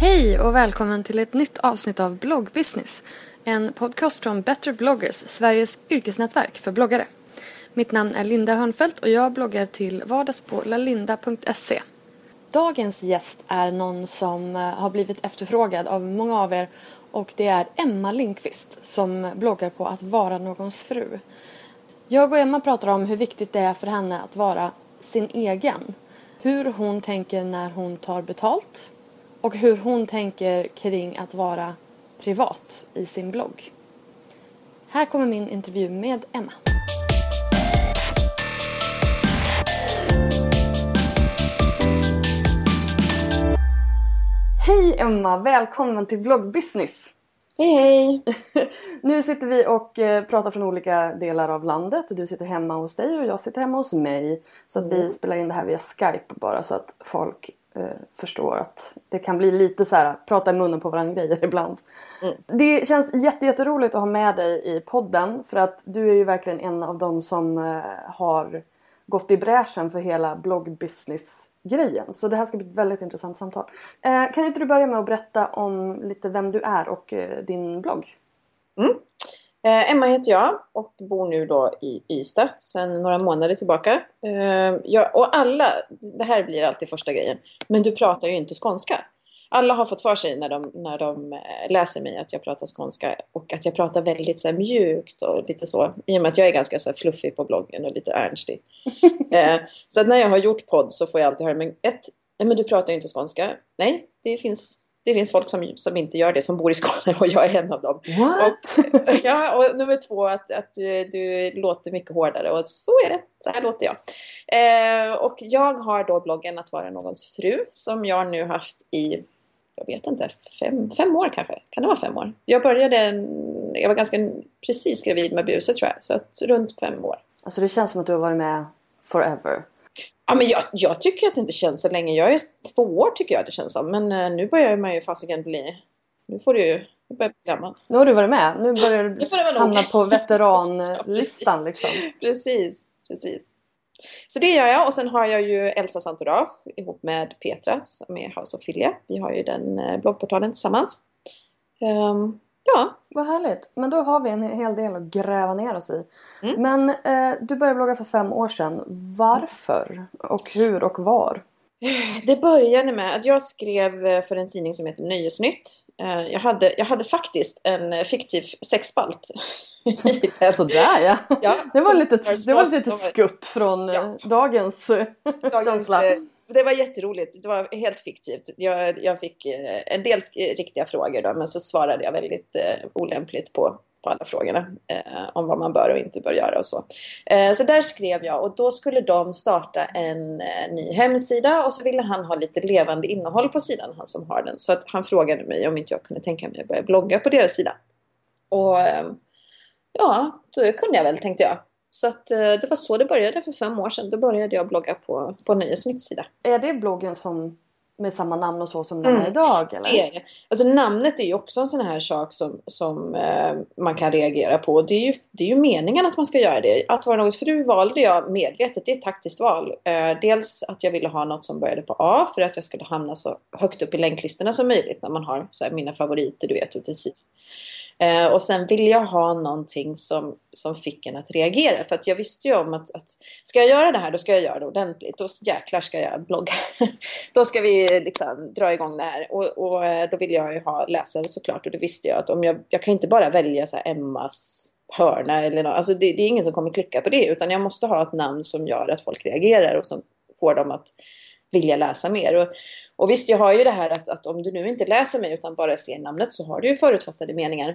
Hej och välkommen till ett nytt avsnitt av Bloggbusiness. En podcast från Better bloggers, Sveriges yrkesnätverk för bloggare. Mitt namn är Linda Hörnfeldt och jag bloggar till vardags på lalinda.se. Dagens gäst är någon som eh, har blivit efterfrågad av många av er och det är Emma Linkvist som bloggar på att vara någons fru. Jag och Emma pratar om hur viktigt det är för henne att vara sin egen. Hur hon tänker när hon tar betalt och hur hon tänker kring att vara privat i sin blogg. Här kommer min intervju med Emma. Hej Emma, välkommen till bloggbusiness. Hej hej! nu sitter vi och eh, pratar från olika delar av landet. Du sitter hemma hos dig och jag sitter hemma hos mig. Så att vi Mm. spelar in det här via Skype bara så att folk eh, förstår att det kan bli lite så här prata i munnen på varandra grejer ibland. Mm. Det känns jätte, jätteroligt att ha med dig i podden för att du är ju verkligen en av dem som eh, har gått i bräschen för hela bloggbusiness-grejen. Så det här ska bli ett väldigt intressant samtal. Eh, kan inte du börja med att berätta om lite vem du är och eh, din blogg? Mm. Eh, Emma heter jag och bor nu då i Ystad sedan några månader tillbaka. Eh, jag, och alla, det här blir alltid första grejen, men du pratar ju inte skånska. Alla har fått för sig när de, när de eh, läser mig att jag pratar skånska och att jag pratar väldigt så mjukt och lite så. I och med att jag är ganska så här, fluffig på bloggen och lite ernstig. eh, så att när jag har gjort podd så får jag alltid höra, men ett, nej men du pratar ju inte skånska. Nej, det finns, det finns folk som, som inte gör det, som bor i Skåne och jag är en av dem. What? Ja, och nummer två att, att eh, du låter mycket hårdare och så är det. Så här låter jag. Eh, och jag har då bloggen Att vara någons fru som jag nu haft i, jag vet inte, fem, fem år kanske. Kan det vara fem år? Jag började, jag var ganska precis gravid med buset tror jag, så att runt fem år. Alltså det känns som att du har varit med forever. Ja, men jag, jag tycker att det inte känns så länge. Jag är två år tycker jag det känns som. Men eh, nu börjar man ju fasiken bli... Nu får du ju... Nu börjar bli gammal. Nu har du varit med. Nu börjar du hamna på veteranlistan liksom. Precis, precis. Så det gör jag och sen har jag ju Elsa Santourage ihop med Petra som är House of Filia. Vi har ju den eh, bloggportalen tillsammans. Ehm, ja, Vad härligt. Men då har vi en hel del att gräva ner oss i. Mm. Men eh, du började blogga för fem år sedan. Varför? Och hur och var? Det började med att jag skrev eh, för en tidning som heter Nöjesnytt. Eh, Jag hade, jag hade faktiskt en eh, fiktiv sexspalt. Sådär ja. Ja, Det var lite, det var lite skutt från Ja. dagens Dagens, känsla. Det var jätteroligt. Det var helt fiktivt. Jag, jag fick en del riktiga frågor då, men så svarade jag väldigt olämpligt på, på alla frågorna eh, om vad man bör och inte bör göra och så. Eh, så där skrev jag och då skulle de starta en eh, ny hemsida och så ville han ha lite levande innehåll på sidan, han som har den. Så att han frågade mig om inte jag kunde tänka mig att börja blogga på deras sida. Och eh, ja, då kunde jag väl tänkte jag. Så att eh, det var så det började för fem år sedan. Då började jag blogga på, på Nöjesnytts sida. Är det bloggen som med samma namn och så som den är Mm. idag eller? Det är det. Alltså namnet är ju också en sån här sak som, som eh, man kan reagera på. Det är, ju, det är ju meningen att man ska göra det. Att vara något fru valde jag medvetet. Det är ett taktiskt val. Eh, dels att jag ville ha något som började på A för att jag skulle hamna så högt upp i länklistorna som möjligt när man har så här, mina favoriter, du vet, ute i sidan. Eh, och sen ville jag ha någonting som, som fick en att reagera. För att jag visste ju om att, att ska jag göra det här, då ska jag göra det ordentligt. Då jäklar ska jag blogga. då ska vi liksom dra igång det här. Och, och eh, då ville jag ju ha läsare såklart. Och det visste jag att om jag, jag kan inte bara välja så här Emmas hörna eller något. Alltså det, det är ingen som kommer klicka på det. Utan jag måste ha ett namn som gör att folk reagerar och som får dem att vilja läsa mer. Och, och visst, jag har ju det här att, att om du nu inte läser mig utan bara ser namnet så har du ju förutfattade meningar.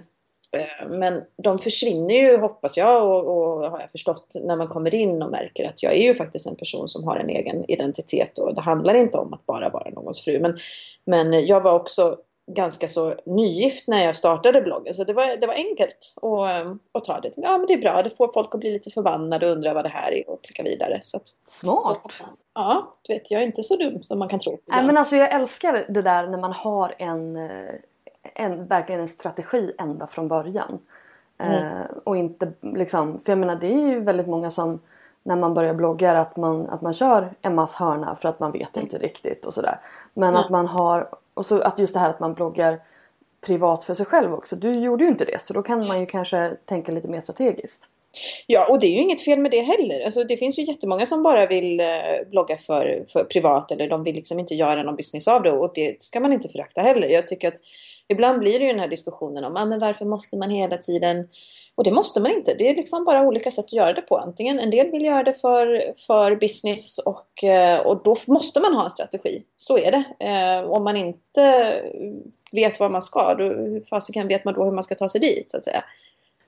Eh, men de försvinner ju hoppas jag och, och, har jag förstått när man kommer in och märker att jag är ju faktiskt en person som har en egen identitet och det handlar inte om att bara vara någons fru. Men, men jag var också ganska så nygift när jag startade bloggen så det var, det var enkelt att, eh, att ta det. Ja men det är bra, det får folk att bli lite förbannade och undra vad det här är och klicka vidare. Så att, Smart! Så, ja, du vet jag är inte så dum som man kan tro. Nej men alltså jag älskar det där när man har en eh, en, verkligen en strategi ända från början. Mm. Eh, och inte liksom, för jag menar det är ju väldigt många som när man börjar blogga att man, att man kör Emmas hörna för att man vet inte riktigt och sådär. Men mm. att man har, och så att just det här att man bloggar privat för sig själv också. Du gjorde ju inte det så då kan man ju kanske tänka lite mer strategiskt. Ja, och det är ju inget fel med det heller. Alltså, det finns ju jättemånga som bara vill eh, blogga för, för privat eller de vill liksom inte göra någon business av det och det ska man inte förakta heller. Jag tycker att ibland blir det ju den här diskussionen om ah, men varför måste man hela tiden och det måste man inte. Det är liksom bara olika sätt att göra det på. Antingen en del vill göra det för, för business och, eh, och då måste man ha en strategi. Så är det. Eh, om man inte vet vad man ska, då hur fasiken vet man då hur man ska ta sig dit så att säga.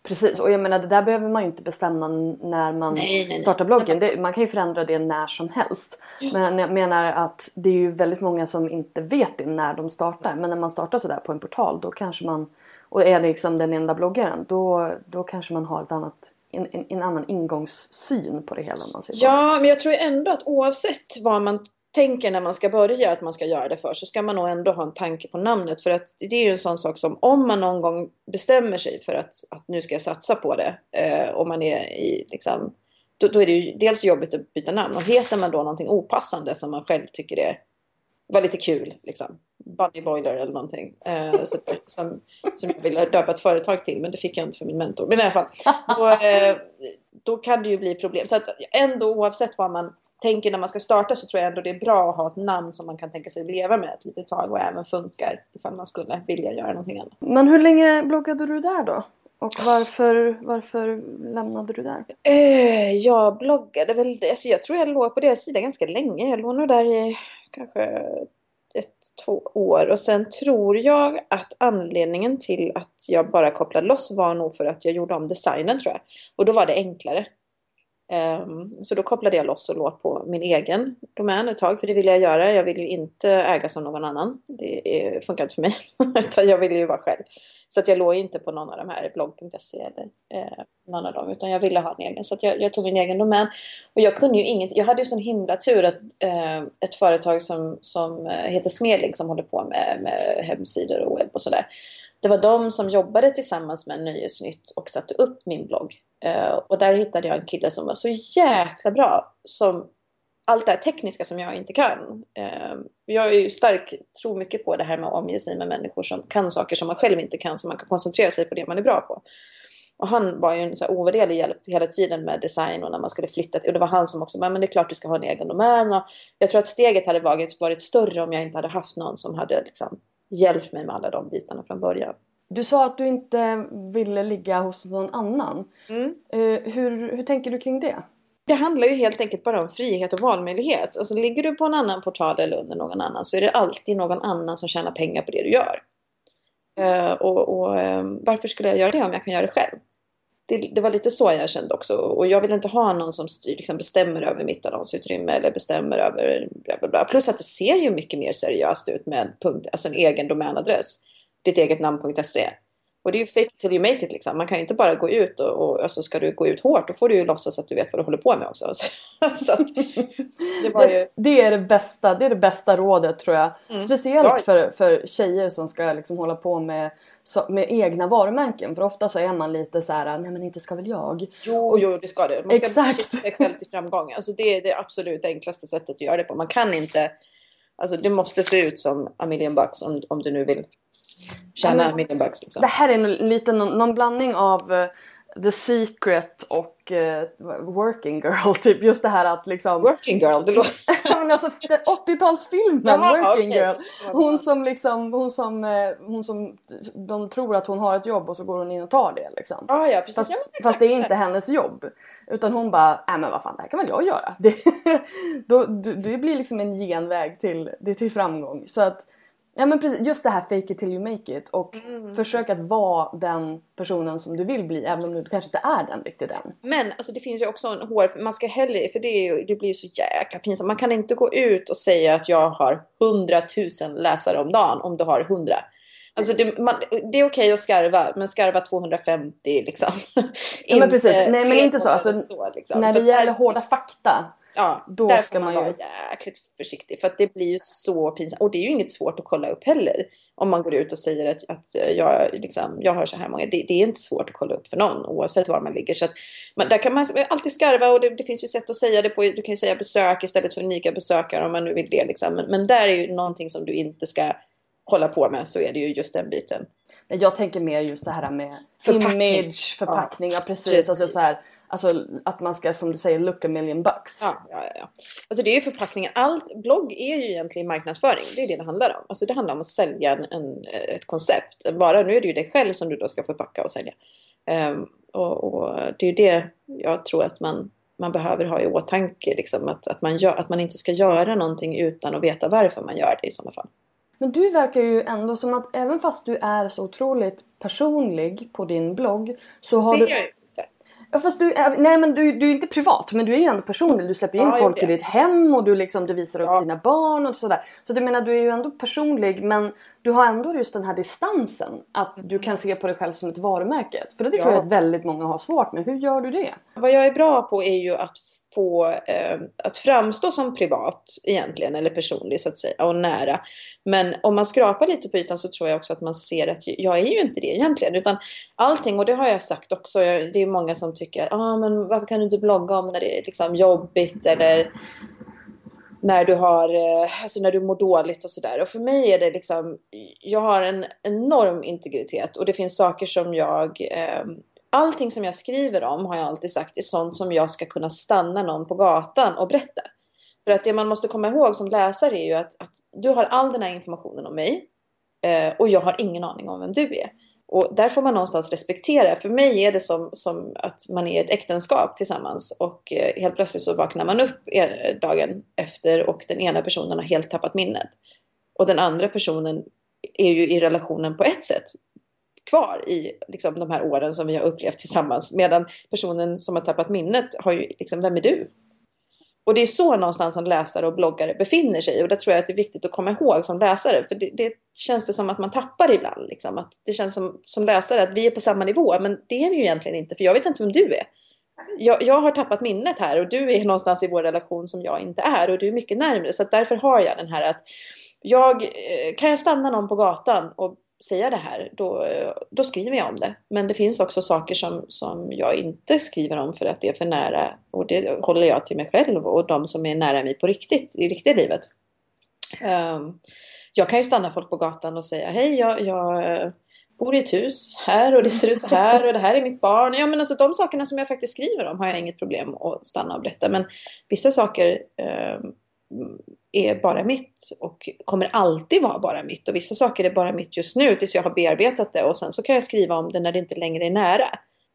Precis, och jag menar det där behöver man ju inte bestämma när man nej, nej, startar bloggen. Det, man kan ju förändra det när som helst. Men jag menar att det är ju väldigt många som inte vet det när de startar. Men när man startar sådär på en portal då kanske man, och är liksom den enda bloggaren, då, då kanske man har ett annat en, en, en annan ingångssyn på det hela. Man ser ja, men jag tror ändå att oavsett vad man tänker när man ska börja att man ska göra det för så ska man nog ändå ha en tanke på namnet. För att det är ju en sån sak som om man någon gång bestämmer sig för att, att nu ska jag satsa på det. Eh, och man är i liksom, då, då, är det ju dels jobbigt att byta namn. Och heter man då någonting opassande som man själv tycker är, var lite kul, liksom. Bunny Boiler eller någonting. Eh, så, som, som jag ville döpa ett företag till men det fick jag inte för min mentor. Men i alla fall. Då, eh, då kan det ju bli problem. Så att ändå oavsett vad man tänker när man ska starta så tror jag ändå det är bra att ha ett namn som man kan tänka sig leva med ett litet tag och även funkar ifall man skulle vilja göra någonting annat. Men hur länge bloggade du där då? Och varför, varför lämnade du där? Eh, jag bloggade väl, alltså jag tror jag låg på deras sida ganska länge. Jag låg nog där i kanske ett, två år. Och sen tror jag att anledningen till att jag bara kopplade loss var nog för att jag gjorde om designen tror jag. Och då var det enklare. Ehm, så då kopplade jag loss och låg på min egen domän ett tag, för det ville jag göra. Jag vill ju inte ägas av någon annan. Det funkar inte för mig, utan jag ville ju vara själv. Så att jag låg inte på någon av de här, blogg.se eller eh, någon av dem, utan jag ville ha en egen. Så att jag, jag, tog min egen domän. Och jag kunde ju inget, jag hade ju sån himla tur att eh, ett företag som, som eh, heter Smedlig som håller på med, med hemsidor och webb och sådär. Det var de som jobbade tillsammans med Nöjesnytt och satte upp min blogg. Uh, och där hittade jag en kille som var så jäkla bra. Som allt det här tekniska som jag inte kan. Uh, jag är ju stark, tror mycket på det här med att omge sig med människor som kan saker som man själv inte kan. Så man kan koncentrera sig på det man är bra på. Och han var ju en så här ovärderlig hjälp hela tiden med design och när man skulle flytta. Och det var han som också men det är klart du ska ha en egen domän. Och jag tror att steget hade varit, varit större om jag inte hade haft någon som hade liksom, hjälpt mig med alla de bitarna från början. Du sa att du inte ville ligga hos någon annan. Mm. Uh, hur, hur tänker du kring det? Det handlar ju helt enkelt bara om frihet och valmöjlighet. Alltså ligger du på en annan portal eller under någon annan så är det alltid någon annan som tjänar pengar på det du gör. Uh, och, och um, varför skulle jag göra det om jag kan göra det själv? Det, det, var lite så jag kände också. Och jag vill inte ha någon som styr, liksom bestämmer över mitt annonsutrymme eller bestämmer över bla bla bla. Plus att det ser ju mycket mer seriöst ut med punkt, alltså en egen domänadress ditt eget namn.se. Och det är ju fake till you make it liksom. Man kan ju inte bara gå ut och, och alltså ska du gå ut hårt då får du ju låtsas att du vet vad du håller på med också. så att, det, ju... det, det, är det bästa, det är det bästa rådet tror jag. Mm. Speciellt för, för tjejer som ska liksom hålla på med, med egna varumärken. För ofta så är man lite så här, nej men inte ska väl jag. Jo, jo det ska du. Man ska Exakt. sig själv till framgång. Alltså det är det absolut enklaste sättet att göra det på. Man kan inte, alltså det måste se ut som a million bucks om, om du nu vill tjäna million bucks. Liksom. Det här är en liten, någon, någon blandning av The Secret och uh, Working Girl. Typ just det här att liksom... Working Girl, det låter... men alltså 80-talsfilmen Working okay. Girl. Hon som liksom, hon som, eh, hon som, de tror att hon har ett jobb och så går hon in och tar det liksom. Ah, ja, precis. Fast, ja, fast det är inte hennes jobb. Utan hon bara, nej men vad fan det här kan väl jag göra. Det, då, det blir liksom en genväg till, det till framgång. Så att Ja men precis, just det här fake it till you make it och mm. försök att vara den personen som du vill bli även om du kanske inte är den riktigt än. Men alltså det finns ju också en HR, man ska heller, för det, ju, det blir ju så jäkla pinsamt. Man kan inte gå ut och säga att jag har 100 000 läsare om dagen om du har 100. Alltså det, man, det är okej okay att skarva, men skarva 250 liksom. Ja, men precis, nej men inte så. Alltså, så liksom. När det gäller hårda fakta Ja, då där ska man, man vara jäkligt försiktig för att det blir ju så pinsamt. Och det är ju inget svårt att kolla upp heller. Om man går ut och säger att, att jag, liksom, jag har så här många. Det, det, är inte svårt att kolla upp för någon oavsett var man ligger. Så att, man, där kan man alltid skarva och det, det, finns ju sätt att säga det på. Du kan ju säga besök istället för unika besökare om man nu vill det. Liksom. Men, men där är ju någonting som du inte ska hålla på med så är det ju just den biten. Jag tänker mer just det här med förpackning. image, förpackning, ja, precis. precis. Alltså, så här, alltså att man ska som du säger look a million bucks. Ja, ja, ja. Alltså det är ju förpackningen. Allt, blogg är ju egentligen marknadsföring. Det är det det handlar om. Alltså det handlar om att sälja en, en ett koncept. Bara nu är det ju dig själv som du då ska förpacka och sälja. Um, och, och, det är ju det jag tror att man man behöver ha i åtanke. Liksom, att, att, man gör, att man inte ska göra någonting utan att veta varför man gör det i sådana fall. Men du verkar ju ändå som att även fast du är så otroligt personlig på din blogg så fast har du... Jag inte. Ja, fast du, nej men du, du är inte privat men du är ju ändå personlig. Du släpper in ja, folk i ditt hem och du, liksom, du visar upp ja. dina barn och sådär. Så du menar du är ju ändå personlig men du har ändå just den här distansen. Att du kan se på dig själv som ett varumärke. För det tror jag att väldigt många har svårt med. Hur gör du det? Vad jag är bra på är ju att få eh, att framstå som privat egentligen, eller personlig så att säga, och nära. Men om man skrapar lite på ytan så tror jag också att man ser att jag är ju inte det egentligen. Utan allting, och det har jag sagt också, det är många som tycker att ah, men varför kan du inte blogga om när det är liksom jobbigt eller när du, har, eh, alltså när du mår dåligt och sådär. Och för mig är det liksom, jag har en enorm integritet och det finns saker som jag eh, allting som jag skriver om har jag alltid sagt är sånt som jag ska kunna stanna någon på gatan och berätta. För att det man måste komma ihåg som läsare är ju att, att du har all den här informationen om mig eh, och jag har ingen aning om vem du är. Och där får man någonstans respektera. För mig är det som, som att man är ett äktenskap tillsammans och eh, helt plötsligt så vaknar man upp eh, dagen efter och den ena personen har helt tappat minnet. Och den andra personen är ju i relationen på ett sätt kvar i liksom, de här åren som vi har upplevt tillsammans. Medan personen som har tappat minnet har ju liksom, vem är du? Och det är så någonstans som läsare och bloggare befinner sig. Och det tror jag att det är viktigt att komma ihåg som läsare. För det, det känns det som att man tappar ibland. Liksom. Att det känns som, som läsare att vi är på samma nivå. Men det är det ju egentligen inte. För jag vet inte vem du är. Jag, jag, har tappat minnet här och du är någonstans i vår relation som jag inte är. Och du är mycket närmre. Så därför har jag den här att jag, eh, kan jag stanna någon på gatan och säga det här, då, då skriver jag om det. Men det finns också saker som, som jag inte skriver om för att det är för nära. Och det håller jag till mig själv och de som är nära mig på riktigt, i riktiga livet. Um, jag kan ju stanna folk på gatan och säga hej, jag, jag bor i ett hus här och det ser ut så här och det här är mitt barn. Ja, men alltså de sakerna som jag faktiskt skriver om har jag inget problem att stanna och berätta. Men vissa saker um, är bara mitt och kommer alltid vara bara mitt. Och vissa saker är bara mitt just nu tills jag har bearbetat det och sen så kan jag skriva om det när det inte längre är nära.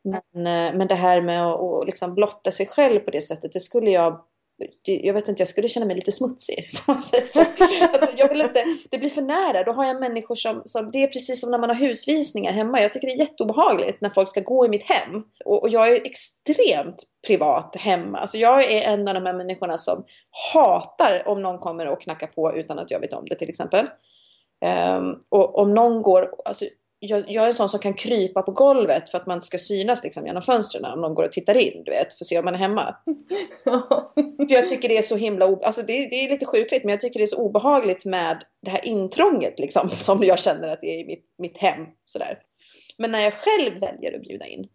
Men, eh, men det här med att, att liksom blotta sig själv på det sättet, det skulle jag jag vet inte, jag skulle känna mig lite smutsig. Alltså, jag vill inte, det blir för nära. Då har jag människor som, som, det är precis som när man har husvisningar hemma. Jag tycker det är jätteobehagligt när folk ska gå i mitt hem. Och, och jag är extremt privat hemma. Alltså jag är en av de här människorna som hatar om någon kommer och knackar på utan att jag vet om det till exempel. Um, och om någon går, alltså, jag, jag, är en sån som kan krypa på golvet för att man ska synas liksom, genom fönstren om någon går och tittar in, du vet, för att se om man är hemma. för jag tycker det är så himla, alltså det, det, är lite sjukligt, men jag tycker det är så obehagligt med det här intrånget liksom, som jag känner att det är i mitt, mitt hem. Sådär. Men när jag själv väljer att bjuda in,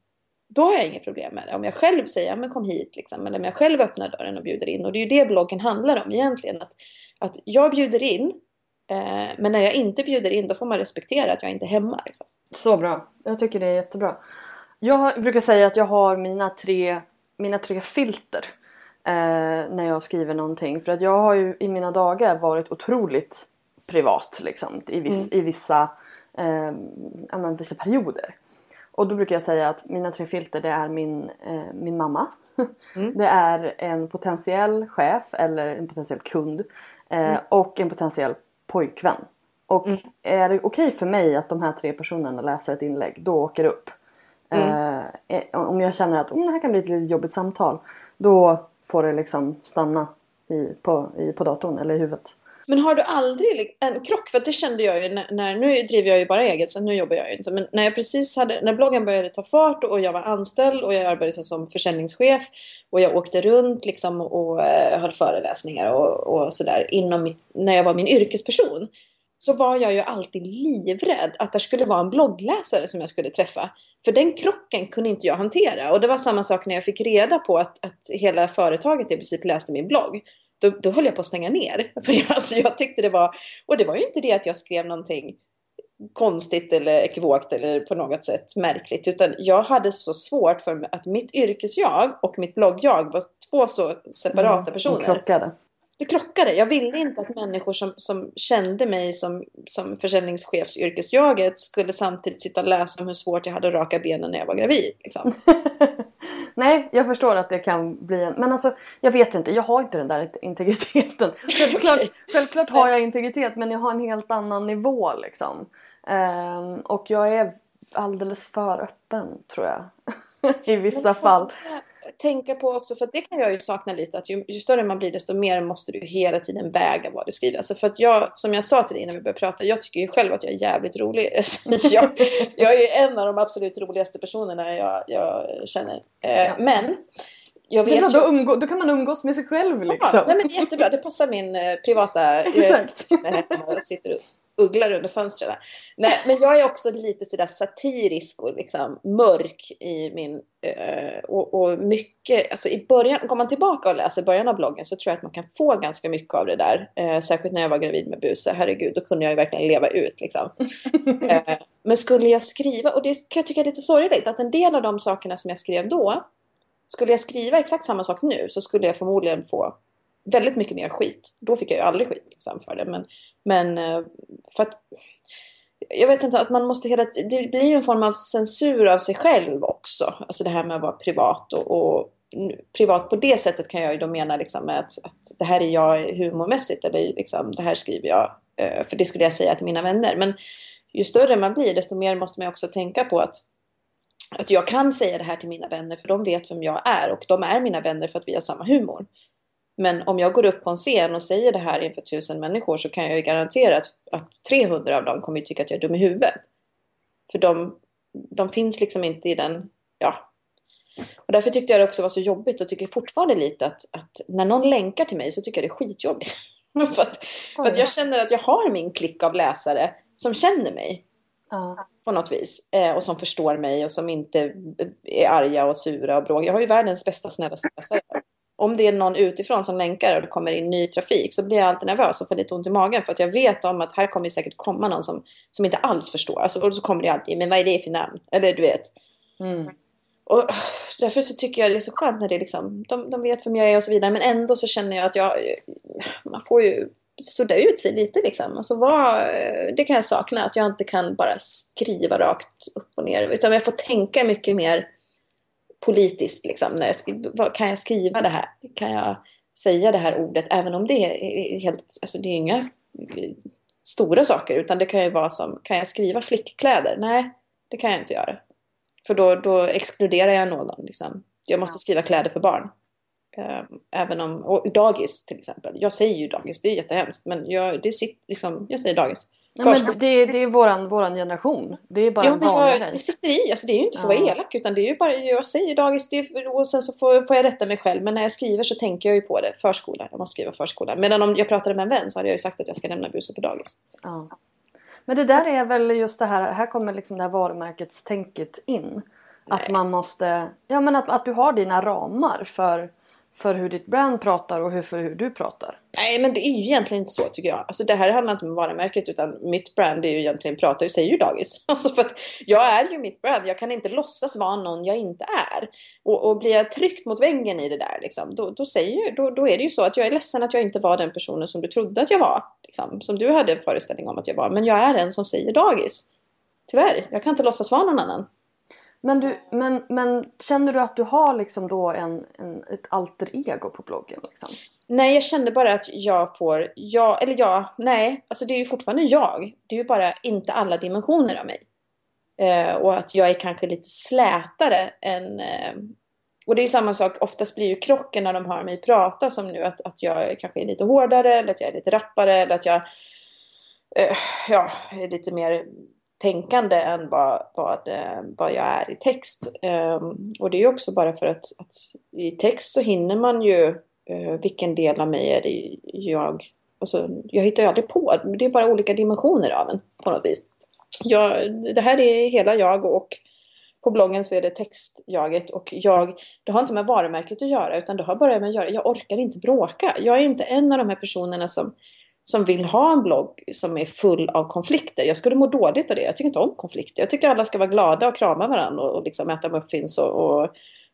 då har jag inget problem med det. Om jag själv säger, men kom hit, liksom, eller om jag själv öppnar dörren och bjuder in. Och det är ju det bloggen handlar om egentligen. Att, att jag bjuder in, men när jag inte bjuder in då får man respektera att jag inte är hemma. Liksom. Så bra. Jag tycker det är jättebra. Jag brukar säga att jag har mina tre, mina tre filter eh, när jag skriver någonting. För att jag har ju i mina dagar varit otroligt privat liksom, i, viss, mm. i vissa, eh, menar, vissa perioder. Och då brukar jag säga att mina tre filter det är min, eh, min mamma. Mm. Det är en potentiell chef eller en potentiell kund. Eh, mm. Och en potentiell pojkvän. Och mm. är det okej okay för mig att de här tre personerna läser ett inlägg, då åker det upp. Mm. Eh, om jag känner att oh, det här kan bli ett lite jobbigt samtal, då får det liksom stanna i, på, i, på datorn eller i huvudet. Men har du aldrig en krock? För det kände jag ju när, när, nu driver jag ju bara eget så nu jobbar jag ju inte. Men när jag precis hade, när bloggen började ta fart och jag var anställd och jag arbetade som försäljningschef och jag åkte runt liksom och eh, höll föreläsningar och, och sådär inom mitt, när jag var min yrkesperson så var jag ju alltid livrädd att det skulle vara en bloggläsare som jag skulle träffa. För den krocken kunde inte jag hantera. Och det var samma sak när jag fick reda på att, att hela företaget i princip läste min blogg. Då, då höll jag på att stänga ner. För jag, alltså, jag tyckte det var... Och det var ju inte det att jag skrev någonting konstigt eller ekivokt eller på något sätt märkligt. Utan jag hade så svårt för att mitt yrkesjag och mitt bloggjag var två så separata mm, personer. De krockade det krockade. Jag ville inte att människor som, som kände mig som, som försäljningschefsyrkesjaget skulle samtidigt sitta och läsa om hur svårt jag hade att raka benen när jag var gravid. Liksom. Nej, jag förstår att det kan bli en... Men alltså, jag vet inte. Jag har inte den där integriteten. Självklart, okay. självklart har jag integritet men jag har en helt annan nivå liksom. Um, och jag är alldeles för öppen tror jag. I vissa fall tänka på också, för det kan jag ju sakna lite, att ju, ju, större man blir desto mer måste du hela tiden väga vad du skriver. Alltså för att jag, som jag sa till dig innan vi började prata, jag tycker ju själv att jag är jävligt rolig. jag, jag är ju en av de absolut roligaste personerna jag, jag känner. Eh, men jag vet det är bra, då, umgå, då kan man umgås med sig själv liksom. Ja, nej, men jättebra, det passar min eh, privata... Exakt. Eh, sitter ugglor under fönstren. Nej, men jag är också lite sådär satirisk och liksom mörk i min... Eh, och, och, mycket... Alltså i början, går man tillbaka och läser början av bloggen så tror jag att man kan få ganska mycket av det där. Eh, särskilt när jag var gravid med Buse. Herregud, då kunde jag ju verkligen leva ut liksom. eh, men skulle jag skriva, och det kan jag tycka är lite sorgligt, att en del av de sakerna som jag skrev då skulle jag skriva exakt samma sak nu så skulle jag förmodligen få väldigt mycket mer skit. Då fick jag ju aldrig skit liksom, för det. Men, men eh, för att jag vet inte, att man måste hela Det blir ju en form av censur av sig själv också. Alltså det här med att vara privat och, och privat på det sättet kan jag ju då mena liksom att, att det här är jag humormässigt eller liksom, det här skriver jag eh, för det skulle jag säga till mina vänner. Men ju större man blir desto mer måste man också tänka på att att jag kan säga det här till mina vänner för de vet vem jag är och de är mina vänner för att vi har samma humor. Men om jag går upp på en scen och säger det här inför tusen människor så kan jag ju garantera att, att 300 av dem kommer ju tycka att jag är dum i huvudet. För de, de finns liksom inte i den, ja. Och därför tyckte jag det också var så jobbigt och tycker fortfarande lite att, att när någon länkar till mig så tycker jag det är skitjobbigt. för, att, för att jag känner att jag har min klick av läsare som känner mig. Ja. På något vis. Eh, och som förstår mig och som inte är arga och sura och bråkiga. Jag har ju världens bästa snälla läsare om det är någon utifrån som länkar och det kommer in ny trafik så blir jag alltid nervös och får lite ont i magen för att jag vet om att här kommer säkert komma någon som, som inte alls förstår. Alltså, och så kommer det alltid, men vad är det för namn? Eller du vet. Mm. Och därför så tycker jag det är så skönt när det är liksom, de, de vet vem jag är och så vidare men ändå så känner jag att jag, man får ju sudda ut sig lite liksom. Alltså vad, det kan jag sakna, att jag inte kan bara skriva rakt upp och ner utan jag får tänka mycket mer politiskt. Liksom, kan jag skriva det här? Kan jag säga det här ordet? Även om det är helt, alltså det är inga stora saker utan det kan ju vara som, kan jag skriva flickkläder? Nej, det kan jag inte göra. För då, då exkluderar jag någon. Liksom. Jag måste skriva kläder för barn. Ehm, även om, och dagis till exempel. Jag säger ju dagis, det är jättehemskt. Men jag, det sitter, liksom, jag säger dagis. Ja, men det, det är våran, våran generation. Det är bara ja, en vanlig jag, Det sitter i. Alltså, det är ju inte för att vara elak. Utan det är ju bara, jag säger dagis det, och sen så får, får jag rätta mig själv. Men när jag skriver så tänker jag ju på det. Förskola. Jag måste skriva förskola. Medan om jag pratade med en vän så hade jag ju sagt att jag ska lämna busen på dagis. Ja. Men det där är väl just det här. Här kommer liksom det här varumärkestänket in. Att man måste, ja men att, att du har dina ramar för för hur ditt brand pratar och hur, för hur du pratar. Nej, men det är ju egentligen inte så tycker jag. Alltså det här handlar inte om varumärket utan mitt brand är ju egentligen pratar, säger ju dagis. Alltså för att jag är ju mitt brand. Jag kan inte låtsas vara någon jag inte är. Och, och blir jag tryckt mot väggen i det där, liksom, då, då, säger, då, då är det ju så att jag är ledsen att jag inte var den personen som du trodde att jag var. Liksom, som du hade en föreställning om att jag var. Men jag är en som säger dagis. Tyvärr, jag kan inte låtsas vara någon annan. Men, du, men, men känner du att du har liksom då en, en, ett alter ego på bloggen? Liksom? Nej, jag kände bara att jag får, jag, eller ja, nej, alltså det är ju fortfarande jag. Det är ju bara inte alla dimensioner av mig. Eh, och att jag är kanske lite slätare än... Eh, och det är ju samma sak, oftast blir ju krocken när de hör mig prata som nu att, att jag kanske är lite hårdare eller att jag är lite rappare eller att jag eh, ja, är lite mer tänkande än vad, vad, eh, vad jag är i text. Ehm, och det är ju också bara för att, att, i text så hinner man ju eh, vilken del av mig är det jag... Alltså, jag hittar ju aldrig på. Det är bara olika dimensioner av en på något vis. Jag, det här är hela jag och på bloggen så är det textjaget och jag, det har inte med varumärket att göra utan det har bara med att göra, jag orkar inte bråka. Jag är inte en av de här personerna som som vill ha en blogg som är full av konflikter. Jag skulle må dåligt av det. Jag tycker inte om konflikter. Jag tycker alla ska vara glada och krama varandra och, liksom äta muffins och, och,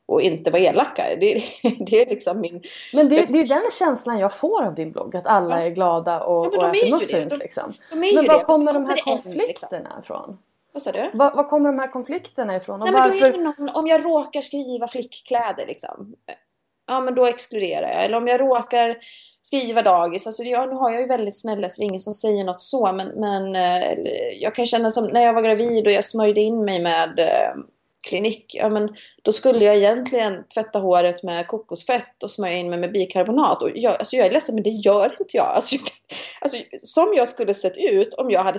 och inte vara elaka. Det, det, är liksom min... Men det, det är den känslan jag får av din blogg. Att alla är glada och, ja, och äter muffins. De, liksom. de men var kommer de här konflikterna liksom. ifrån? Vad sa du? Var, var, kommer de här konflikterna ifrån? Nej, varför... någon, om jag råkar skriva flickkläder liksom. Ja men då exkluderar jag. Eller om jag råkar skriva dagis. Alltså, ja, nu har jag ju väldigt snälla så det är ingen som säger något så. Men, men eh, jag kan känna som när jag var gravid och jag smörjde in mig med eh, klinik. Ja, men då skulle jag egentligen tvätta håret med kokosfett och smörja in mig med bikarbonat. Och jag, alltså jag är ledsen men det gör inte jag. Alltså, alltså, som jag skulle sett ut om jag hade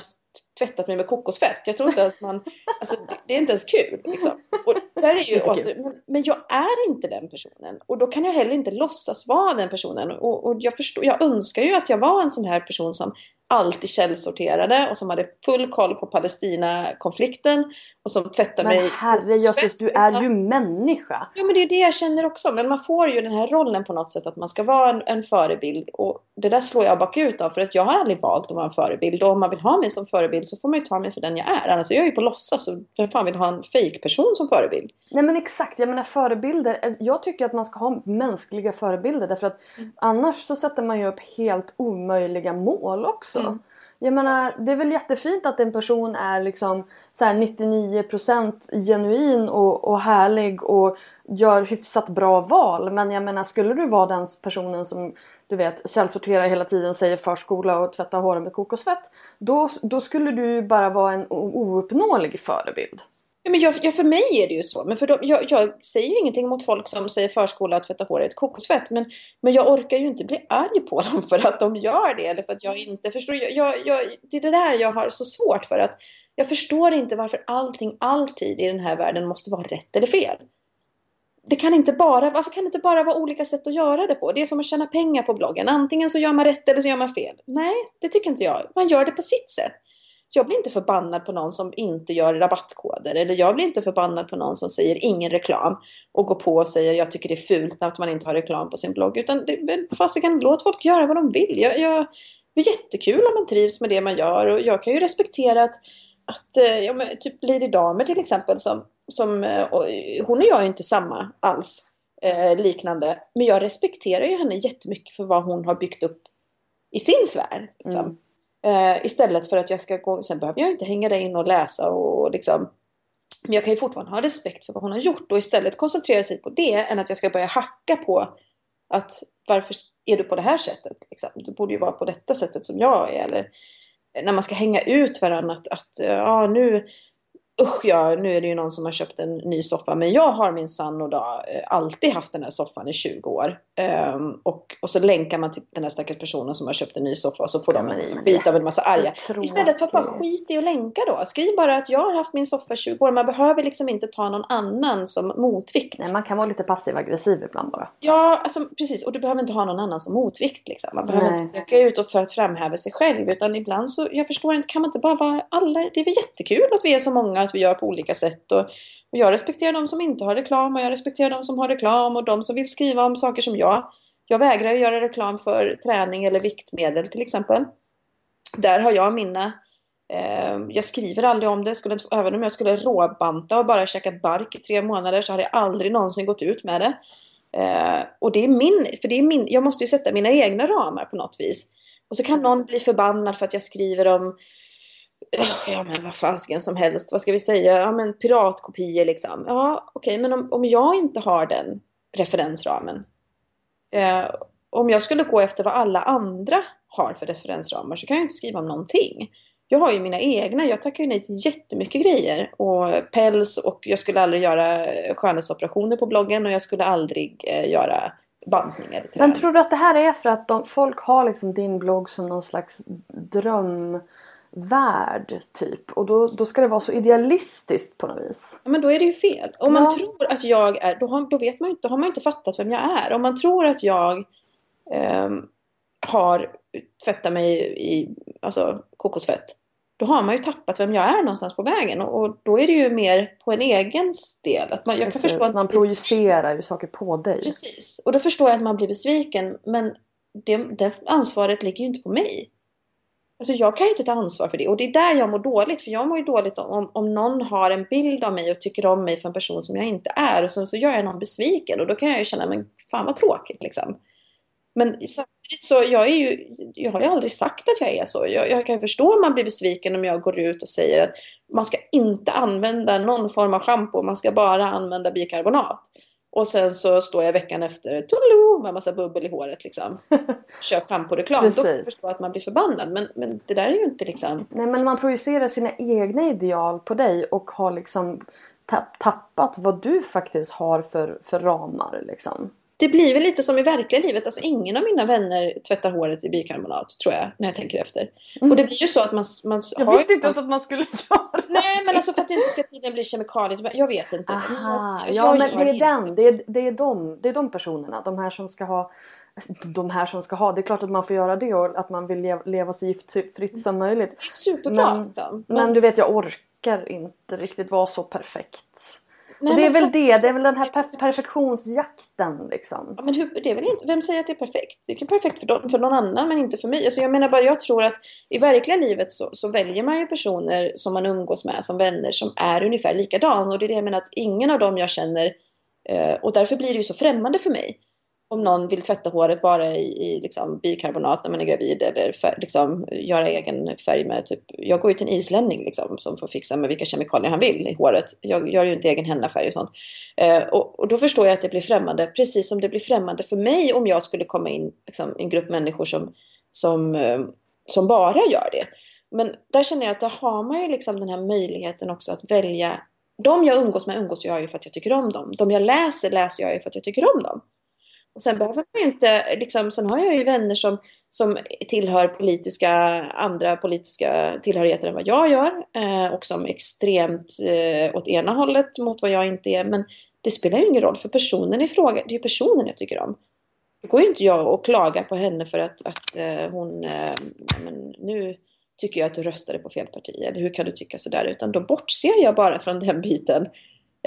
tvättat mig med kokosfett. Jag tror inte ens man... Alltså, det, det är inte ens kul. Liksom. Och där är ju, åter, men, men jag är inte den personen. Och då kan jag heller inte låtsas vara den personen. Och, och jag, förstår, jag önskar ju att jag var en sån här person som alltid källsorterade och som hade full koll på Palestina-konflikten och som tvättade men mig. Men herrejösses, du är ju människa! Ja, men det är det jag känner också. Men man får ju den här rollen på något sätt att man ska vara en, en förebild och det där slår jag bakut av för att jag har aldrig valt att vara en förebild och om man vill ha mig som förebild så får man ju ta mig för den jag är. Annars är jag ju på låtsas och vem fan vill ha en fake-person som förebild? Nej men exakt, jag menar förebilder. Jag tycker att man ska ha mänskliga förebilder därför att mm. annars så sätter man ju upp helt omöjliga mål också. Mm. Jag menar, det är väl jättefint att en person är liksom så 99% genuin och, och härlig och gör hyfsat bra val. Men jag menar, skulle du vara den personen som du vet källsorterar hela tiden, säger förskola och tvättar håret med kokosfett. Då, då skulle du bara vara en ouppnåelig förebild. Men jag, jag, för mig är det ju så. Men för de, jag, jag, säger ju ingenting mot folk som säger förskola och tvätta håret kokosfett. Men, men jag orkar ju inte bli arg på dem för att de gör det. Eller för att jag inte förstår. Jag, jag, det är det där jag har så svårt för. att Jag förstår inte varför allting alltid i den här världen måste vara rätt eller fel. Det kan inte bara, varför kan det inte bara vara olika sätt att göra det på? Det är som att tjäna pengar på bloggen. Antingen så gör man rätt eller så gör man fel. Nej, det tycker inte jag. Man gör det på sitt sätt jag blir inte förbannad på någon som inte gör rabattkoder. Eller jag blir inte förbannad på någon som säger ingen reklam och går på och säger jag tycker det är fult att man inte har reklam på sin blogg. Utan fasiken, låt folk göra vad de vill. Jag, jag, det är jättekul om man trivs med det man gör och jag kan ju respektera att, att eh, ja, men, typ Lady Damer till exempel som, som eh, och, eh, hon och jag är ju inte samma alls eh, liknande. Men jag respekterar ju henne jättemycket för vad hon har byggt upp i sin sfär. Liksom. Mm. Eh, istället för att jag ska gå, sen behöver jag inte hänga där in och läsa och liksom men jag kan ju fortfarande ha respekt för vad hon har gjort och istället koncentrera sig på det än att jag ska börja hacka på att varför är du på det här sättet? Liksom? Du borde ju vara på detta sättet som jag är. Eller när man ska hänga ut varandra att, att ja, nu usch ja, nu är det ju någon som har köpt en ny soffa. Men jag har min sann och då eh, alltid haft den här soffan i 20 år. Um, och, och så länkar man till den här stackars personen som har köpt en ny soffa och så får ja, de en massa skit av en massa arga. Istället för att bara skita i att länka då. Skriv bara att jag har haft min soffa i 20 år. Man behöver liksom inte ta någon annan som motvikt. Nej, man kan vara lite passiv aggressiv ibland bara. Ja, alltså, precis. Och du behöver inte ha någon annan som motvikt. Liksom. Man behöver Nej. inte peka ut och för att framhäva sig själv. Utan ibland så, jag förstår inte, kan man inte bara vara alla. Det är väl jättekul att vi är så många att vi gör på olika sätt. Och, och jag respekterar de som inte har reklam och jag respekterar de som har reklam och de som vill skriva om saker som jag. Jag vägrar göra reklam för träning eller viktmedel till exempel. Där har jag mina eh, jag skriver aldrig om det. Skulle, även om jag skulle råbanta och bara käka bark i tre månader så hade jag aldrig någonsin gått ut med det. Eh, och det är min, för det är min, jag måste ju sätta mina egna ramar på något vis. Och så kan någon bli förbannad för att jag skriver om ja men vad fasiken som helst, vad ska vi säga, ja men piratkopior liksom. Ja okej, okay, men om, om jag inte har den referensramen. Eh, om jag skulle gå efter vad alla andra har för referensramar så kan jag inte skriva om någonting. Jag har ju mina egna, jag tackar ju nej till jättemycket grejer. Och päls och jag skulle aldrig göra skönhetsoperationer på bloggen och jag skulle aldrig eh, göra bantningar. Men tror du att det här är för att de, folk har liksom din blogg som någon slags dröm värld typ. Och då, då ska det vara så idealistiskt på något vis. Ja, men då är det ju fel. Om ja. man tror att jag är, då har, då vet man inte, då har man inte fattat vem jag är. Om man tror att jag eh, har tvättat mig i alltså, kokosfett. Då har man ju tappat vem jag är någonstans på vägen. Och, och då är det ju mer på en egen del. Att man, jag Precis, kan förstå att man projicerar ju saker på dig. Precis. Och då förstår jag att man blir besviken. Men det, det ansvaret ligger ju inte på mig. Alltså jag kan ju inte ta ansvar för det och det är där jag mår dåligt. För jag mår ju dåligt om, om någon har en bild av mig och tycker om mig för en person som jag inte är. Och så, så gör jag någon besviken och då kan jag ju känna, men fan vad tråkigt liksom. Men samtidigt så, jag, är ju, jag har ju aldrig sagt att jag är så. Jag, jag kan förstå om man blir besviken om jag går ut och säger att man ska inte använda någon form av schampo, man ska bara använda bikarbonat. Och sen så står jag veckan efter Tolo, med massa bubbel i håret liksom. Kör schamporeklam. Då kan jag förstå att man blir förbannad. Men, men det där är ju inte liksom... Nej men man projicerar sina egna ideal på dig och har liksom tappat vad du faktiskt har för, för ramar liksom. Det blir väl lite som i verkliga livet. Alltså ingen av mina vänner tvättar håret i bikarbonat tror jag. När jag tänker efter. Mm. Och det blir ju så att man... man jag har visste inte ens att man skulle göra det. Nej men alltså för att det inte ska tydligen bli kemikalier. Jag vet inte. Aha, men, ja men det är den. Det är, det, är de, det är de personerna. De här som ska ha de här som ska ha. Det är klart att man får göra det och att man vill leva så giftfritt som möjligt. Det är superbra. Men, liksom. men, men du vet jag orkar inte riktigt vara så perfekt. Nej, det är väl så, det, det är väl den här per perfektionsjakten liksom. Ja, men hur, det är väl inte, vem säger att det är perfekt? Det är perfekt för, dem, för någon annan men inte för mig. Alltså jag menar bara, jag tror att i verkliga livet så, så, väljer man ju personer som man umgås med som vänner som är ungefär likadana. Och det är det jag menar att ingen av dem jag känner, eh, och därför blir det ju så främmande för mig om någon vill tvätta håret bara i, i liksom bikarbonat när man är gravid eller fär, liksom, göra egen färg med typ, jag går ju till en islänning liksom, som får fixa med vilka kemikalier han vill i håret. Jag gör ju inte egen hennafärg och sånt. Eh, och, och, då förstår jag att det blir främmande, precis som det blir främmande för mig om jag skulle komma in liksom, i en grupp människor som, som, eh, som bara gör det. Men där känner jag att där har man ju liksom den här möjligheten också att välja. De jag umgås med umgås jag ju för att jag tycker om dem. De jag läser läser jag ju för att jag tycker om dem. Och sen behöver man ju inte, liksom, sen har jag ju vänner som, som tillhör politiska, andra politiska tillhörigheter än vad jag gör. Eh, och som är extremt eh, åt ena hållet mot vad jag inte är. Men det spelar ju ingen roll för personen i fråga, det är ju personen jag tycker om. Då går ju inte jag och klagar på henne för att, att eh, hon, eh, men nu tycker jag att du röstade på fel parti. Eller hur kan du tycka sådär? Utan då bortser jag bara från den biten.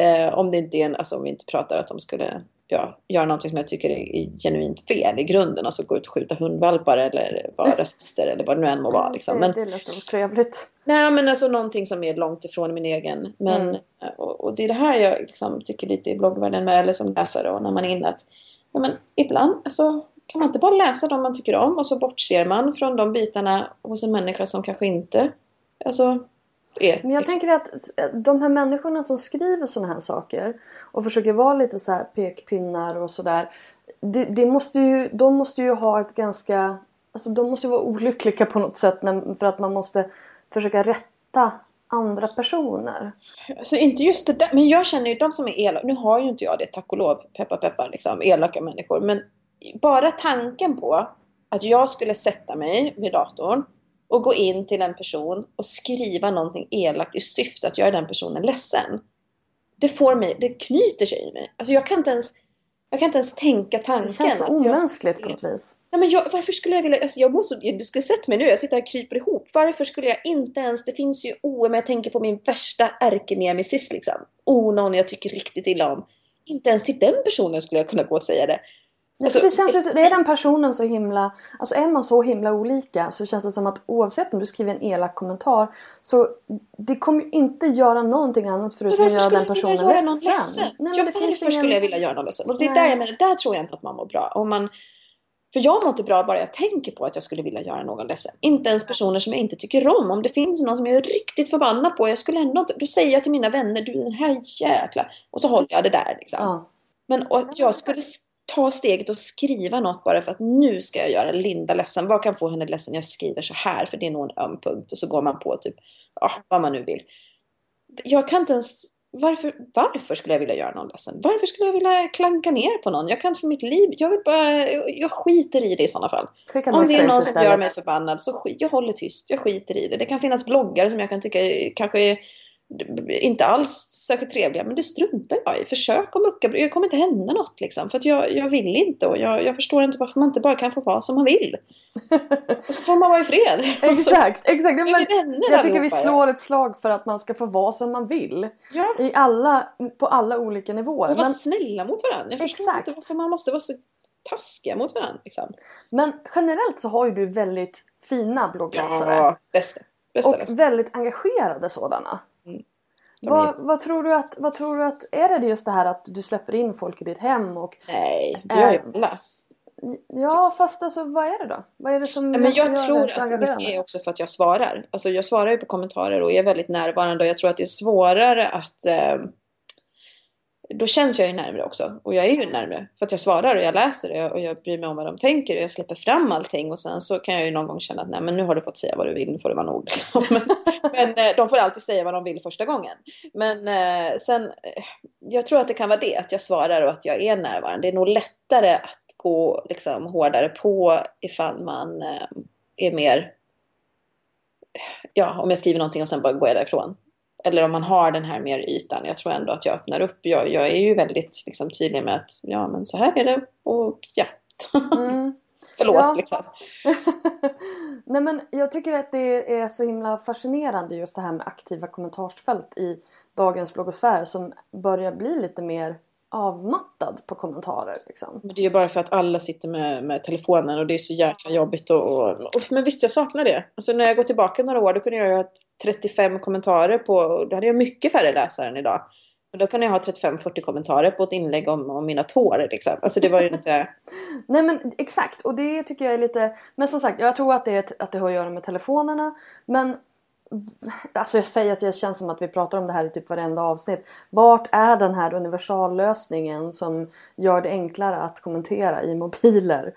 Eh, om det inte är en, alltså om vi inte pratar att de skulle ja, göra någonting som jag tycker är genuint fel i grunden. Alltså gå ut och skjuta hundvalpar eller vara rasister eller vad det nu än må vara. Liksom. Men, det låter otrevligt. Nej men alltså någonting som är långt ifrån min egen. Men, mm. och, och, det är det här jag liksom tycker lite i bloggvärlden med, eller som läsare och när man är inne att ja, men ibland alltså, kan man inte bara läsa de man tycker om och så bortser man från de bitarna hos en människa som kanske inte alltså, är. Men jag tänker att de här människorna som skriver sådana här saker och försöker vara lite så här pekpinnar och sådär. Det, det måste ju, de måste ju ha ett ganska... Alltså de måste ju vara olyckliga på något sätt när, för att man måste försöka rätta andra personer. Alltså inte just det där, men jag känner ju de som är elaka, nu har ju inte jag det tack och lov, peppar peppar liksom, elaka människor. Men bara tanken på att jag skulle sätta mig vid datorn och gå in till en person och skriva någonting elakt i syfte att göra den personen ledsen det får mig, det knyter sig i mig. Alltså jag kan inte ens, jag kan inte ens tänka tanken. Det känns så omänskligt på något vis. Nej, men jag, varför skulle jag vilja, alltså jag måste, du skulle sett mig nu, jag sitter här och kryper ihop. Varför skulle jag inte ens, det finns ju, oh, men jag tänker på min värsta ärkenemesis liksom. oh, någon jag tycker riktigt illa om. Inte ens till den personen skulle jag kunna gå och säga det. Ja, för det känns ju, det är den personen så himla, alltså är man så himla olika så känns det som att oavsett om du skriver en elak kommentar så det kommer ju inte göra någonting annat förutom att göra den personen göra ledsen. ledsen? Nej, men det varför finns ingen... skulle jag vilja göra någon ledsen? Och det är där jag menar, där tror jag inte att man mår bra. Om man, för jag mår inte bra bara jag tänker på att jag skulle vilja göra någon ledsen. Inte ens personer som jag inte tycker om. Om det finns någon som jag är riktigt förbannad på, jag skulle ändå inte, då säger jag till mina vänner, du den här jäkla... Och så håller jag det där liksom. Ja. Men jag skulle ta steget och skriva något bara för att nu ska jag göra Linda ledsen. Vad kan få henne ledsen? Jag skriver så här för det är nog en öm punkt. Och så går man på typ, ja, vad man nu vill. Jag kan inte ens, varför, varför skulle jag vilja göra någon ledsen? Varför skulle jag vilja klanka ner på någon? Jag kan inte för mitt liv, jag vill bara, jag skiter i det i sådana fall. Om det är någon som gör mig förbannad så skit, jag håller tyst, jag skiter i det. Det kan finnas bloggare som jag kan tycka kanske är inte alls särskilt trevliga, men det struntar jag i. Försök att mucka, det kommer inte hända något liksom. För att jag, jag vill inte och jag, jag förstår inte varför man inte bara kan få vara som man vill. och så får man vara i fred. Exakt, exakt. så Men jag tycker vi slår ett slag för att man ska få vara som man vill. Ja, I alla, på alla olika nivåer. och vara Men, snälla mot varandra. Jag förstår Exakt. inte varför man måste vara så taskiga mot varandra. Liksom. men generellt så har ju du väldigt fina bloggläsare. Ja, bästa. bästa Och läsare. väldigt engagerade sådana. Vad, vad, tror du att, vad tror du att... Är det just det här att du släpper in folk i ditt hem och... Nej, det gör ju alla. Ja, fast alltså vad är det då? Vad är det som Nej, men jag tror det att det är också för att jag svarar. Alltså jag svarar ju på kommentarer och är väldigt närvarande och jag tror att det är svårare att eh, då känns jag ju närmre också. Och jag är ju närmre. För att jag svarar och jag läser det och jag bryr mig om vad de tänker och jag släpper fram allting. Och sen så kan jag ju någon gång känna att nej men nu har du fått säga vad du vill, nu får det vara nog. men men de får alltid säga vad de vill första gången. Men eh, sen, eh, jag tror att det kan vara det, att jag svarar och att jag är närvarande. Det är nog lättare att gå liksom, hårdare på ifall man eh, är mer ja, om jag skriver någonting och sen bara går jag därifrån. Eller om man har den här mer ytan. Jag tror ändå att jag öppnar upp. Jag, jag är ju väldigt liksom, tydlig med att ja, men så här är det och ja. Mm. Förlåt Ja. liksom. Nej men jag tycker att det är så himla fascinerande just det här med aktiva kommentarsfält i dagens bloggosfär som börjar bli lite mer avmattad på kommentarer. Liksom. Men det är ju bara för att alla sitter med, med telefonen och det är så jäkla jobbigt. Och, och, och, men visst, jag saknar det. Alltså när jag går tillbaka några år då kunde jag ha 35 kommentarer på, då hade jag mycket färre läsare än idag. Men då kunde jag ha 35-40 kommentarer på ett inlägg om, om mina tår liksom. Alltså det var ju inte... Nej men exakt och det tycker jag är lite Men som sagt jag tror att det, är att det har att göra med telefonerna Men Alltså jag säger att det känns som att vi pratar om det här i typ varenda avsnitt Vart är den här universallösningen som gör det enklare att kommentera i mobiler?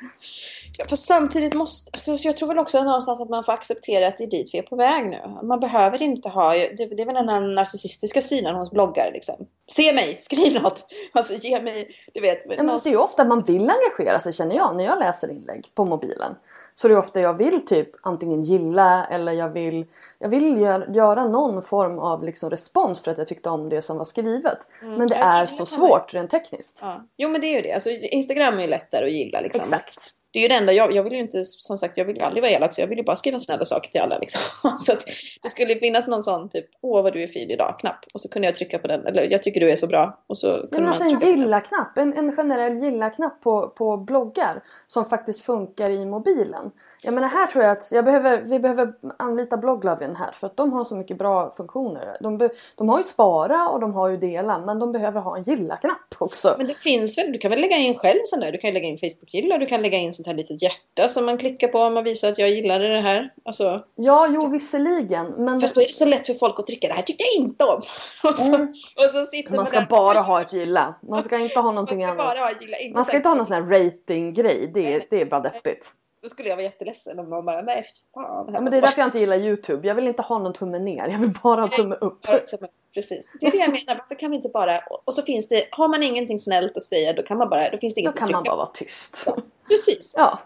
Ja, fast samtidigt måste, alltså, så jag tror väl också någonstans att man får acceptera att det är dit vi är på väg nu. Man behöver inte ha, det, det är väl den här narcissistiska sidan hos bloggare liksom. Se mig, skriv något! Alltså ge mig, du vet. Men det är ju ofta man vill engagera sig känner jag när jag läser inlägg på mobilen. Så det är ofta jag vill typ antingen gilla eller jag vill, jag vill gör, göra någon form av liksom respons för att jag tyckte om det som var skrivet. Men det är så svårt rent tekniskt. Ja. Jo men det är ju det. Alltså, Instagram är ju lättare att gilla liksom. Exakt. Det är ju det enda, jag, jag vill ju inte, som sagt, jag vill ju aldrig vara elak så jag vill ju bara skriva snälla saker till alla liksom. Så att det skulle finnas någon sån typ, åh vad du är fin idag, knapp. Och så kunde jag trycka på den, eller jag tycker du är så bra. Och så kunde men man alltså en på den. gilla-knapp, en, en generell gilla-knapp på, på bloggar som faktiskt funkar i mobilen. Jag menar här tror jag att jag behöver, vi behöver anlita Blogglovin här för att de har så mycket bra funktioner. De, be, de har ju spara och de har ju dela men de behöver ha en gilla-knapp också. Men det finns väl, du kan väl lägga in själv sån där. Du kan lägga in Facebook-gilla, du kan lägga in sånt här litet hjärta som man klickar på om man visar att jag gillade det här. Alltså, Ja, jo visserligen. Men fast då är det så lätt för folk att trycka det här tyckte jag inte om. Och så, Mm. och så sitter man man ska där. bara ha ett gilla. Man ska inte ha Man någonting ska annat. bara ha gilla, inte Man ska inte ha någon sån här rating-grej. Det, är- det är bara deppigt. Då skulle jag vara jätteledsen om någon bara, nej fy fan. Ja, men det är därför jag inte gillar Youtube. Jag vill inte ha någon tumme ner. Jag vill bara ha tumme upp. Ja, Precis. Det är det jag menar. Varför kan vi inte bara... och- så finns det... Har man ingenting snällt att säga då kan man bara... Då finns det Då inget kan att man bara vara tyst. på. Precis. Ja.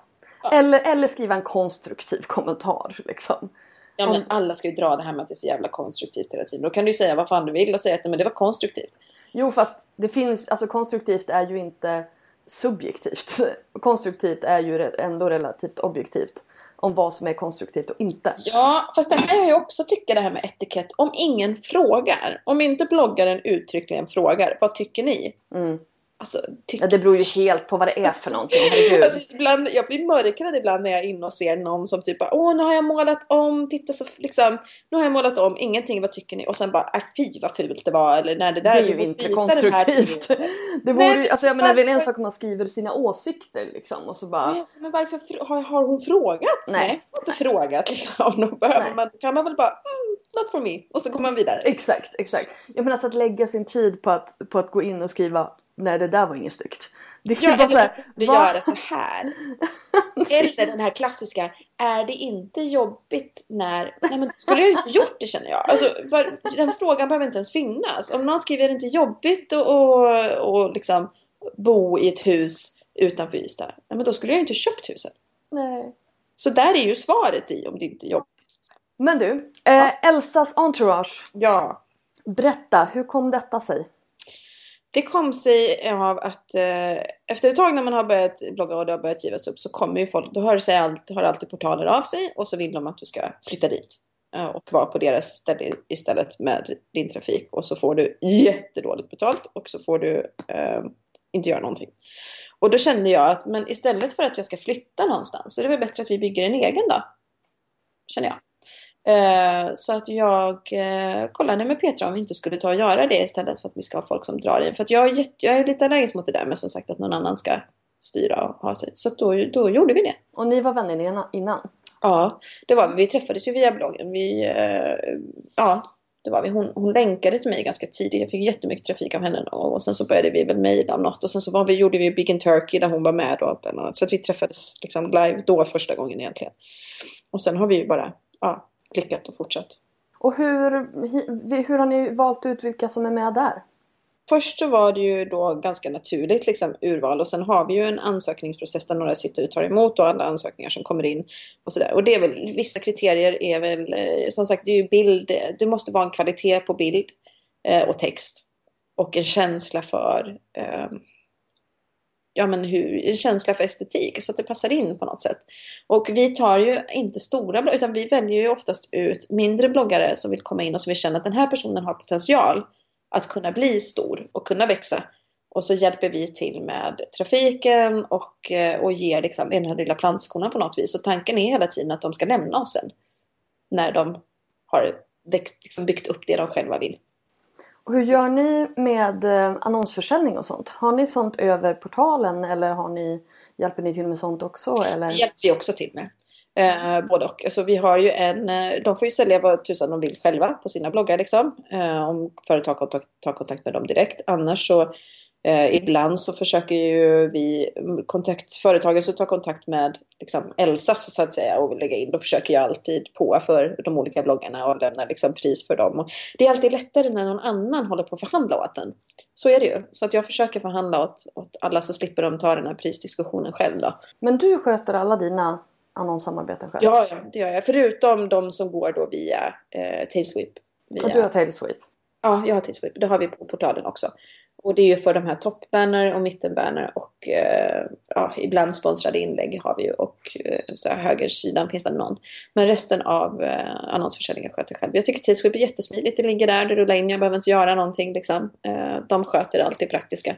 Ja. Eller, eller skriva en konstruktiv kommentar. Liksom. Ja, men alla ska ju dra det här med att det är så jävla konstruktivt hela tiden. Då kan du ju säga vad fan du vill och säga att men det var konstruktivt. Jo fast det finns, alltså konstruktivt är ju inte subjektivt. Konstruktivt är ju ändå relativt objektivt. om vad som är konstruktivt och inte. Ja, fast det här kan jag ju också tycka det här med etikett. Om ingen frågar, om inte bloggaren uttryckligen frågar, vad tycker ni? Mm. Alltså. Ja, det beror ju helt på vad det är för någonting. Herregud. Alltså, ibland, jag blir mörkrädd ibland när jag är inne och ser någon som typ bara, åh nu har jag målat om, titta så liksom, nu har jag målat om, ingenting, vad tycker ni? Och sen bara, äh, fy vad fult det var eller när det där det är ju inte konstruktivt. Det vore, Nej, alltså, jag menar, det är en sak om man skriver sina åsikter liksom och så bara... Ja, men varför har, har hon frågat? Nej. jag har inte frågat. Liksom. Behöver Nej. man, kan man väl bara, mm, not for me. Och så går man vidare. Exakt, exakt. Jag menar alltså att lägga sin tid på att, på att gå in och skriva nej det där var inget snyggt. Det är Ja, eller så här, du va? göra så här. Eller den här klassiska, är det inte jobbigt när... Nej men skulle jag ju inte gjort det känner jag. Alltså, var, den frågan behöver inte ens finnas. Om någon skriver, är det inte jobbigt att och, och liksom bo i ett hus utanför Ystad? Nej men då skulle jag ju inte köpt huset. Nej. Så där är ju svaret i om det inte är jobbigt. Men du, eh, Elsas entourage. Ja. Berätta, hur kom detta sig? Det kom sig av att eh, efter ett tag när man har börjat blogga och det har börjat givas upp så kommer ju folk, då hör, sig allt, hör alltid portaler av sig och så vill de att du ska flytta dit eh, och vara på deras ställe istället med din trafik och så får du jättedåligt betalt och så får du eh, inte göra någonting. Och då kände jag att men istället för att jag ska flytta någonstans så är det väl bättre att vi bygger en egen då. Känner jag. Eh, Så att jag eh, kollade med Petra om vi inte skulle ta och göra det istället för att vi ska ha folk som drar in. För att jag, jag är lite allergisk mot det där med som sagt att någon annan ska styra och ha sig. Så då, då gjorde vi det. Och ni var vänner innan- innan? Ja, det var vi. Vi träffades ju via bloggen. Vi, eh, ja, det var vi. Hon, hon länkade till mig ganska tidigt. Jag fick jättemycket trafik av henne. Och, och sen så började vi väl mejla om något. Och sen så var vi, gjorde vi Big in Turkey där hon var med då bland annat. Så att vi träffades liksom live då första gången egentligen. Och sen har vi ju bara ja, klickat och fortsatt. Och hur, hur har ni valt ut vilka som är med där? Först så var det ju då ganska naturligt liksom, urval och sen har vi ju en ansökningsprocess där några sitter och tar emot och alla ansökningar som kommer in och sådär. Och det är väl, vissa kriterier är väl, eh, som sagt, det är ju bild, det måste vara en kvalitet på bild eh, och text och en känsla för eh, ja, men hur, en känsla för estetik så att det passar in på något sätt. Och vi tar ju inte stora bloggar utan vi väljer ju oftast ut mindre bloggare som vill komma in och som vi känner att den här personen har potential att kunna bli stor och kunna växa. Och så hjälper vi till med trafiken och, eh, och ger liksom den här lilla plantskolan på något vis. Och tanken är hela tiden att de ska lämna oss sen. När de har växt, liksom byggt upp det de själva vill. Och hur gör ni med eh, annonsförsäljning och sånt? Har ni sånt över portalen eller har ni, hjälper ni till med sånt också? Eller? Det hjälper vi också till med. Eh, både och. Alltså, vi har ju en, eh, de får ju sälja vad tusan de vill själva på sina bloggar. Liksom. Eh, om företag tar kontakt med dem direkt. Annars så eh, ibland så försöker ju vi kontakt, företagen så tar kontakt med liksom, Elsas så att säga och lägga in. Då försöker jag alltid på för de olika bloggarna och lämna liksom, pris för dem. Och det är alltid lättare när någon annan håller på att förhandla åt en. Så är det ju. Så att jag försöker förhandla åt, åt alla så slipper de ta den här prisdiskussionen själv då. Men du sköter alla dina annonssamarbeten själv? Ja, ja, det gör jag. Förutom de som går då via eh, Tailsweep. Via... Och du har Tailsweep? Ja, jag har Tailsweep. Det har vi på portalen också. Och det är ju för de här toppbanner och mittenbanner och eh, ja, ibland sponsrade inlägg har vi ju och eh, så här, högersidan finns det någon. Men resten av eh, annonsförsäljningen sköter jag själv. Jag tycker Tailsweep är jättesmidigt. Det ligger där, det rullar in, jag behöver inte göra någonting liksom. Eh, de sköter allt det praktiska.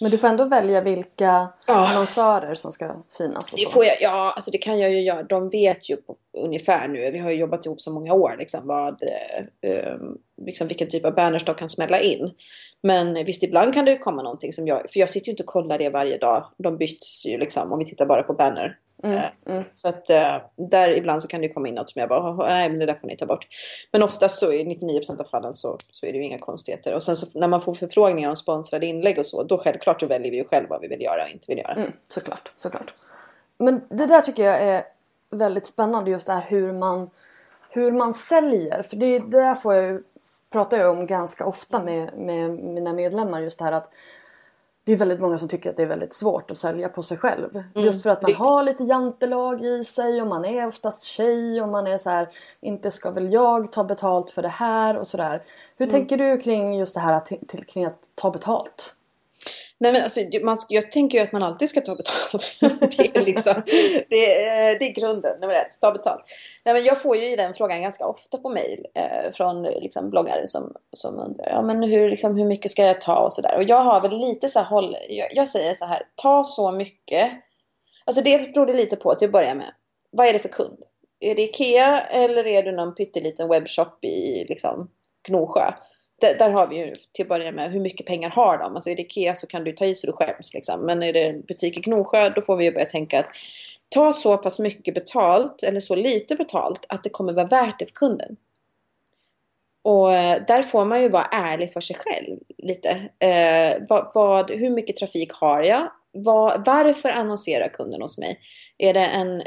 Men du får ändå välja vilka Ja. annonsörer som ska synas Det får jag, ja, alltså det kan jag ju göra. De vet ju på, ungefär nu. Vi har ju jobbat ihop så många år. Liksom, vad, eh, eh, liksom vilken typ av banners de kan smälla in. Men visst, ibland kan det ju komma någonting som jag... För jag sitter ju inte och kollar det varje dag. De byts ju liksom om vi tittar bara på banner. Mm, Eh, mm. Så att eh, där ibland så kan det komma in något som jag bara, nej men det där får ni ta bort. Men oftast så i 99% av fallen så, så är det ju inga konstigheter. Och sen så när man får förfrågningar om sponsrade inlägg och så, då självklart så väljer vi ju själv vad vi vill göra och inte vill göra. Mm, såklart, såklart. Men det där tycker jag är väldigt spännande just det här hur man, hur man säljer. För det, det där får jag ju, pratar jag om ganska ofta med, med mina medlemmar just det här att det är väldigt många som tycker att det är väldigt svårt att sälja på sig själv. Just för att man har lite jantelag i sig och man är oftast tjej och man är så här inte ska väl jag ta betalt för det här och sådär. Hur tänker du kring just det här att, till, kring att ta betalt? Nej, men alltså, man, jag tänker ju att man alltid ska ta betalt. det, är liksom, det, är, det är grunden, nummer ett. Ta betalt. Nej, men jag får ju den frågan ganska ofta på mejl eh, från liksom, bloggare som, som undrar ja, men hur, liksom, hur mycket ska jag ta och sådär. Och jag har väl lite så här, håll, jag, jag, säger så här, ta så mycket. Alltså dels beror det lite på till att börja med. Vad är det för kund? Är det Ikea eller är det någon pytteliten webbshop i liksom, Gnosjö? Där, där, har vi ju till att börja med hur mycket pengar har de? Alltså är det Ikea så kan du ta i så du skäms. Liksom. Men är det en butik i Gnosjö då får vi ju börja tänka att ta så pass mycket betalt eller så lite betalt att det kommer vara värt det för kunden. Och eh, där får man ju vara ärlig för sig själv lite. Eh, vad, vad, hur mycket trafik har jag? Var, varför annonserar kunden hos mig? Är det en...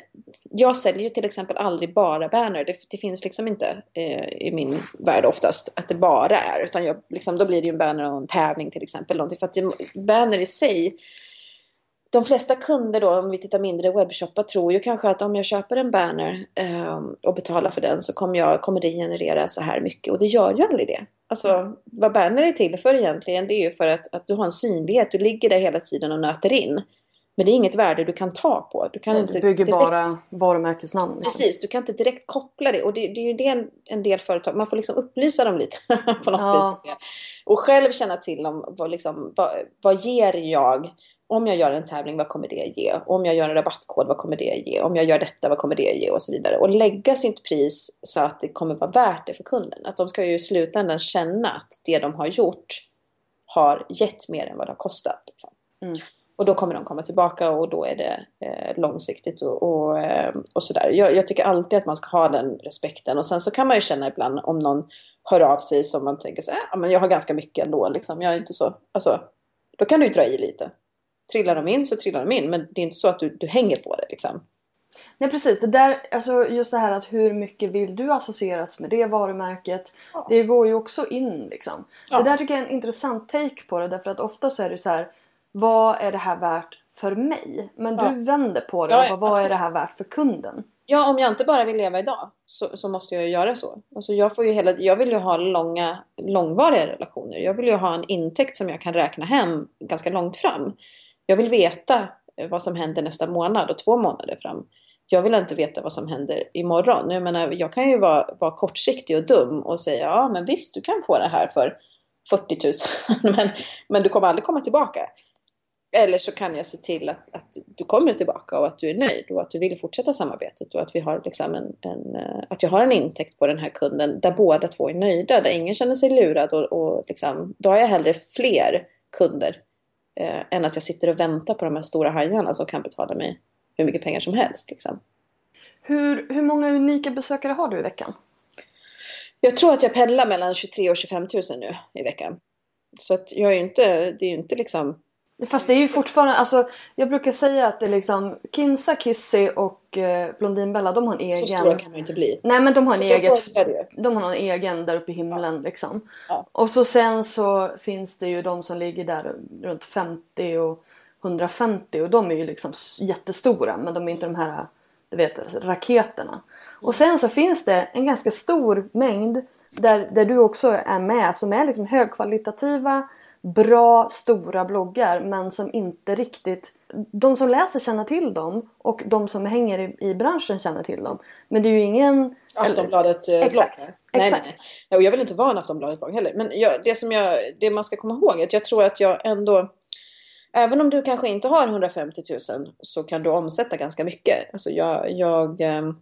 Jag säljer ju till exempel aldrig bara banner. Det, det finns liksom inte eh, i min värld oftast att det bara är. Utan jag, liksom, då blir det ju en banner och en tävling till exempel. Någonting. För att banner i sig de flesta kunder då, om vi tittar mindre webbshoppar, tror ju kanske att om jag köper en banner eh, och betalar för den så kommer, jag, kommer det generera så här mycket. Och det gör ju aldrig det. Alltså vad banner är till för egentligen, det är ju för att, att du har en synlighet. Du ligger där hela tiden och nöter in. Men det är inget värde du kan ta på. Du, kan ja, inte du bygger direkt... bara varumärkesnamn. Liksom. Precis, du kan inte direkt koppla det. Och det, det är ju det en, en, del företag, man får liksom upplysa dem lite på något ja. vis. Och själv känna till om vad, liksom, vad, vad ger jag om jag gör en tävling, vad kommer det ge? Om jag gör en rabattkod, vad kommer det ge? Om jag gör detta, vad kommer det ge? Och så vidare. Och lägga sitt pris så att det kommer vara värt det för kunden. Att de ska ju i slutändan känna att det de har gjort har gett mer än vad det har kostat. Liksom. Mm. Och då kommer de komma tillbaka och då är det eh, långsiktigt och, och, eh, och sådär. Jag, jag, tycker alltid att man ska ha den respekten. Och sen så kan man ju känna ibland om någon hör av sig som man tänker så här, men jag har ganska mycket ändå. Liksom. Jag är inte så, alltså, då kan du ju dra i lite. Trillar de in så trillar de in. Men det är inte så att du, du hänger på det liksom. Nej precis, det där, alltså just det här att hur mycket vill du associeras med det varumärket. Ja. Det går ju också in liksom. Ja. Det där tycker jag är en intressant take på det därför att ofta så är det så här vad är det här värt för mig? Men ja. du vänder på det. Ja, ja, vad absolut. är det här värt för kunden? Ja, om jag inte bara vill leva idag så, så måste jag göra så. Alltså jag, får ju hela, jag vill ju ha långa, långvariga relationer. Jag vill ju ha en intäkt som jag kan räkna hem ganska långt fram. Jag vill veta vad som händer nästa månad och två månader fram. Jag vill inte veta vad som händer imorgon. Jag menar, jag kan ju vara, vara kortsiktig och dum och säga ja, men visst, du kan få det här för 40 000. men, men du kommer aldrig komma tillbaka. Eller så kan jag se till att, att du kommer tillbaka och att du är nöjd och att du vill fortsätta samarbetet och att, vi har liksom en, en, eh, att jag har en intäkt på den här kunden där båda två är nöjda, där ingen känner sig lurad och, och liksom, då har jag hellre fler kunder eh, än att jag sitter och väntar på de här stora hajarna som kan betala mig hur mycket pengar som helst. Liksom. Hur, hur många unika besökare har du i veckan? Jag tror att jag pendlar mellan 23 och 25 000 nu i veckan. Så att jag är ju inte, det är ju inte liksom Fast det är ju fortfarande, alltså jag brukar säga att det är liksom Kinsa, Kissy och eh, Blondinbella de har en egen... Så stora kan de inte bli. Nej men de har en eget... De har en egen där uppe i himlen ja. liksom. Ja. Och så sen så finns det ju de som ligger där runt 50 och 150 och de är ju liksom jättestora men de är inte de här du vet, alltså, raketerna. Och sen så finns det en ganska stor mängd där, där du också är med som är liksom högkvalitativa bra stora bloggar men som inte riktigt... De som läser känner till dem och de som hänger i, i branschen känner till dem. Men det är ju ingen... Aftonbladet-blogg? Exakt. Nej, exakt. nej, nej. Och jag vill inte vara en Aftonbladet-blogg heller. Men jag, det, som jag, det man ska komma ihåg är att jag tror att jag ändå... Även om du kanske inte har 150 000 så kan du omsätta ganska mycket. Alltså jag, jag ehm,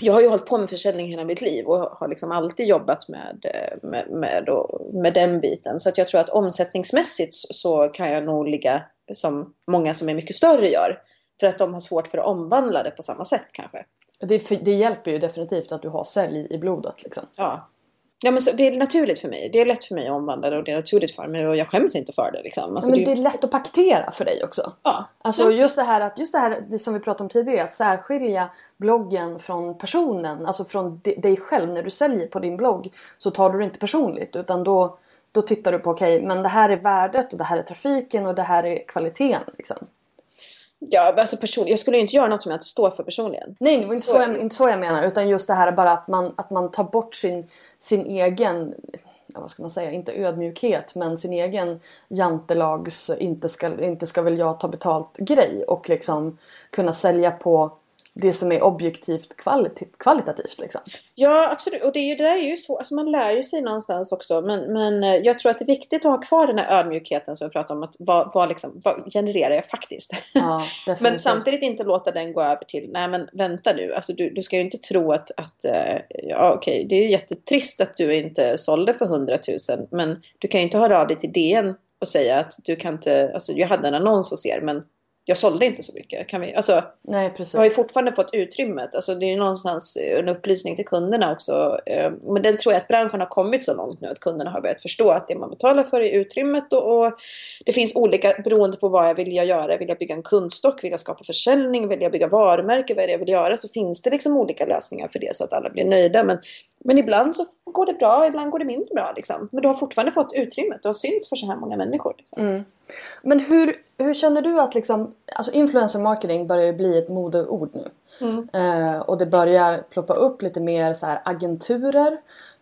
jag har ju hållit på med försäljning hela mitt liv och har liksom alltid jobbat med, med, med, och, med den biten. Så att jag tror att omsättningsmässigt så kan jag nog ligga som många som är mycket större gör. För att de har svårt för att omvandla det på samma sätt kanske. Det, det hjälper ju definitivt att du har sälj i blodet. Liksom. Ja, Ja, men så, det är naturligt för mig. Det är lätt för mig att omvandla det och det är naturligt för mig och jag skäms inte för det. Liksom. Alltså, men det är, det är lätt att paketera för dig också. Ja. Alltså just det här att just det här det som vi pratade om tidigare att särskilja bloggen från personen, alltså från dig själv när du säljer på din blogg så tar du det inte personligt utan då, då tittar du på okej okay, men det här är värdet och det här är trafiken och det här är kvaliteten. Liksom. Ja, alltså person, jag skulle ju inte göra något som jag inte står för personligen. Nej, det var inte så, jag, inte så jag menar. Utan just det här bara att man, att man tar bort sin, sin egen ja, vad ska man säga, inte ödmjukhet men sin egen jantelags inte ska, inte ska väl jag ta betalt grej och liksom kunna sälja på det som är objektivt kvalit kvalitativt. Liksom. Ja, absolut. Och det, är ju, det där är ju så, alltså man lär ju sig någonstans också. Men, men eh, jag tror att det är viktigt att ha kvar den här ödmjukheten som vi pratade om. Att vad, vad, liksom, vad genererar jag faktiskt? Ja, men samtidigt inte låta den gå över till, nej men vänta nu. Alltså, du, du ska ju inte tro att, att uh, ja okej, det är ju jättetrist att du inte sålde för 100 000. Men du kan ju inte höra av dig till DN och säga att du kan inte, alltså jag hade en annons hos er men jag sålde inte så mycket. Kan vi, alltså, Nej, precis. Jag har ju fortfarande fått utrymmet. Alltså, det är någonstans en upplysning till kunderna också. Eh, men den tror jag att branschen har kommit så långt nu att kunderna har börjat förstå att det man betalar för är utrymmet. Och, och det finns olika, beroende på vad jag vill jag göra. Vill jag bygga en kundstock? Vill jag skapa försäljning? Vill jag bygga varumärke? Vad är det jag vill göra? Så finns det liksom olika lösningar för det så att alla blir nöjda. Men, men ibland så går det bra, ibland går det mindre bra. Liksom. Men du har fortfarande fått utrymmet. Du har synts för så här många människor. Liksom. Mm. Men hur, hur känner du att liksom, alltså influencer marketing börjar bli ett modeord nu. Mm. Eh, och det börjar ploppa upp lite mer så här agenturer.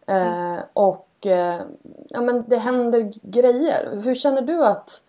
Eh, mm. Och eh, ja, men det händer grejer. Hur känner du att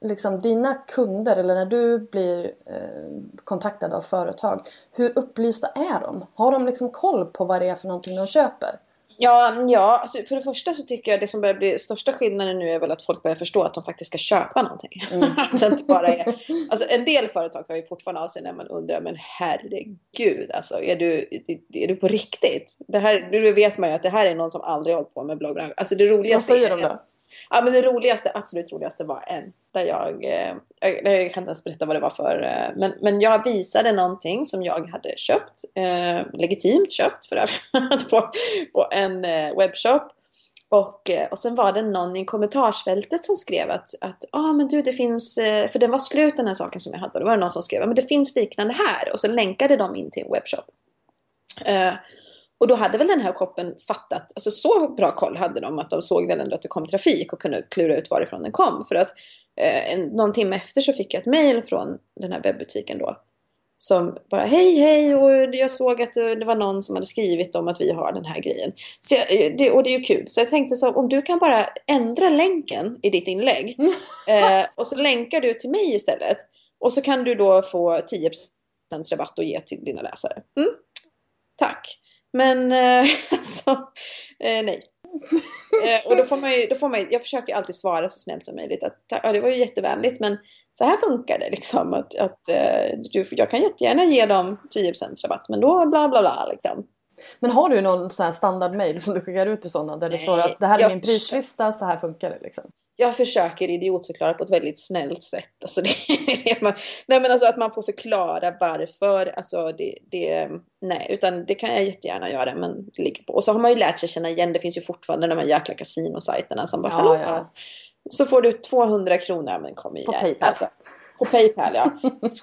liksom, dina kunder eller när du blir eh, kontaktad av företag. Hur upplysta är de? Har de liksom koll på vad det är för någonting de köper? Ja, ja alltså för det första så tycker jag det som börjar bli största skillnaden nu är väl att folk börjar förstå att de faktiskt ska köpa någonting. Mm. att inte bara är, alltså en del företag har ju fortfarande av sig när man undrar, men herregud, alltså är du, är du på riktigt? Det här, nu vet man ju att det här är någon som aldrig hållit på med bloggbranschen. Alltså det roligaste Vad säger de då? Ja, men det roligaste, absolut roligaste var en där jag, eh, jag, jag kan inte ens berätta vad det var för, eh, men, men jag visade någonting som jag hade köpt, eh, legitimt köpt för övrigt, på, på en eh, webbshop. Och, eh, och sen var det någon i kommentarsfältet som skrev att, att ah, men du, det finns, för den var slut den här saken som jag hade, och då var det någon som skrev, men det finns liknande här, och så länkade de in till en webbshop. Och då hade väl den här shoppen fattat, alltså så bra koll hade de att de såg väl ändå att det kom trafik och kunde klura ut varifrån den kom. För att eh, en, någon timme efter så fick jag ett mail från den här webbutiken då. Som bara hej hej och jag såg att det var någon som hade skrivit om att vi har den här grejen. Så jag, eh, det, och det är ju kul. Så jag tänkte så om du kan bara ändra länken i ditt inlägg. eh, och så länkar du till mig istället. Och så kan du då få 10% rabatt och ge till dina läsare. Mm? Tack. Men eh, alltså, eh, nej. eh, och då får man ju, då får man ju, jag försöker alltid svara så snällt som möjligt att ja, det var ju jättevänligt men så här funkar det liksom. Att, att eh, du, jag kan jättegärna ge dem 10% rabatt men då bla bla bla liksom. Men har du någon sån här standardmail som du skickar ut till sådana där det Nej, står att det här är min prislista, så här funkar det liksom? jag försöker idiotförklara på ett väldigt snällt sätt. Alltså det, nej men alltså att man får förklara varför. Alltså det, det, nej, utan det kan jag jättegärna göra. Men det ligger på. Och så har man ju lärt sig känna igen. Det finns ju fortfarande de här jäkla kasinosajterna som bara, ja, ja. Så får du 200 kronor, men kom igen. På Paypal. Alltså, på Paypal ja.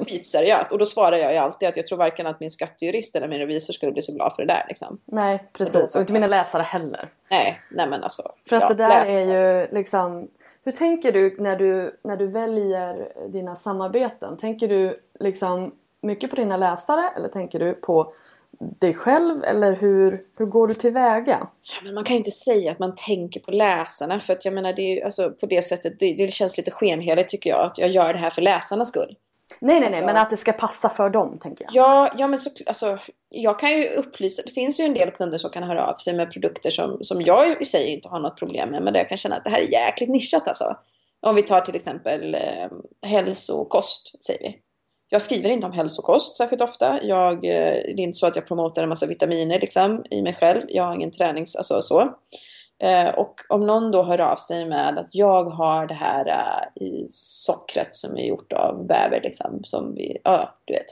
Skitseriöst. Och då svarar jag ju alltid att jag tror varken att min skattejurist eller min revisor skulle bli så glad för det där. Liksom. Nej precis. Och inte mina läsare heller. Nej, nej men alltså. För att ja, det där är ju liksom hur tänker du när du, när du väljer dina samarbeten? Tänker du liksom mycket på dina läsare eller tänker du på dig själv eller hur, hur går du tillväga? Ja, men man kan ju inte säga att man tänker på läsarna för att jag menar det är alltså, på det sättet det, det känns lite skenheligt tycker jag att jag gör det här för läsarnas skull. Nej, nej, alltså, nej, men att det ska passa för dem tänker jag. Ja, ja men så, alltså, jag kan ju upplysa. Det finns ju en del kunder som kan höra av sig med produkter som, som jag i sig inte har något problem med. Men där jag kan känna att det här är jäkligt nischat alltså. Om vi tar till exempel eh, hälsokost, säger vi. Jag skriver inte om hälsokost särskilt ofta. Jag, eh, det är inte så att jag promotar en massa vitaminer liksom, i mig själv. Jag har ingen tränings... Alltså så. Eh, och om någon då hör av sig med att jag har det här eh, i sockret som är gjort av bäver liksom, som vi, ja, du vet.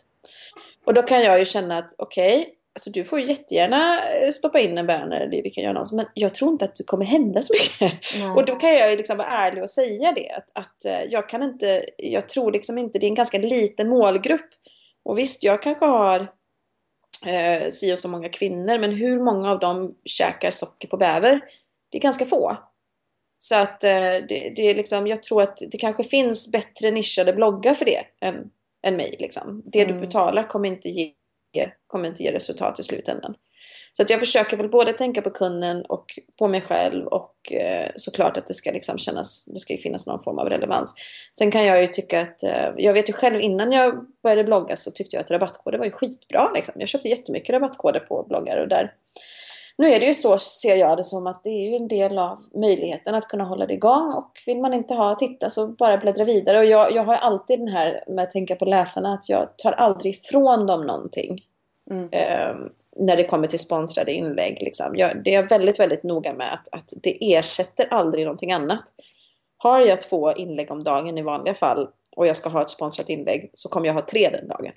Och då kan jag ju känna att okej, okay, alltså du får jättegärna eh, stoppa in en banner, vi kan göra något, men jag tror inte att det kommer hända så mycket. Nej. Och då kan jag liksom vara ärlig och säga det, att, att jag kan inte, jag tror liksom inte, det är en ganska liten målgrupp. Och visst, jag kanske har eh, si och så många kvinnor, men hur många av dem käkar socker på bäver? det är ganska få. Så att eh, det, det, är liksom, jag tror att det kanske finns bättre nischade bloggar för det än, än mig. Liksom. Det mm. du betalar kommer inte, ge, kommer inte ge resultat i slutändan. Så att jag försöker väl både tänka på kunden och på mig själv och eh, såklart att det ska liksom kännas, det ska finnas någon form av relevans. Sen kan jag ju tycka att, eh, jag vet ju själv innan jag började blogga så tyckte jag att rabattkoder var ju skitbra liksom. Jag köpte jättemycket rabattkoder på bloggar och där nu är det ju så, ser jag det som, att det är ju en del av möjligheten att kunna hålla det igång och vill man inte ha titta så bara bläddra vidare. Och jag, jag har alltid den här med att tänka på läsarna att jag tar aldrig ifrån dem någonting. Mm. Eh, när det kommer till sponsrade inlägg. Liksom. Jag, det är jag väldigt, väldigt noga med att, att det ersätter aldrig någonting annat. Har jag två inlägg om dagen i vanliga fall och jag ska ha ett sponsrat inlägg så kommer jag ha tre den dagen.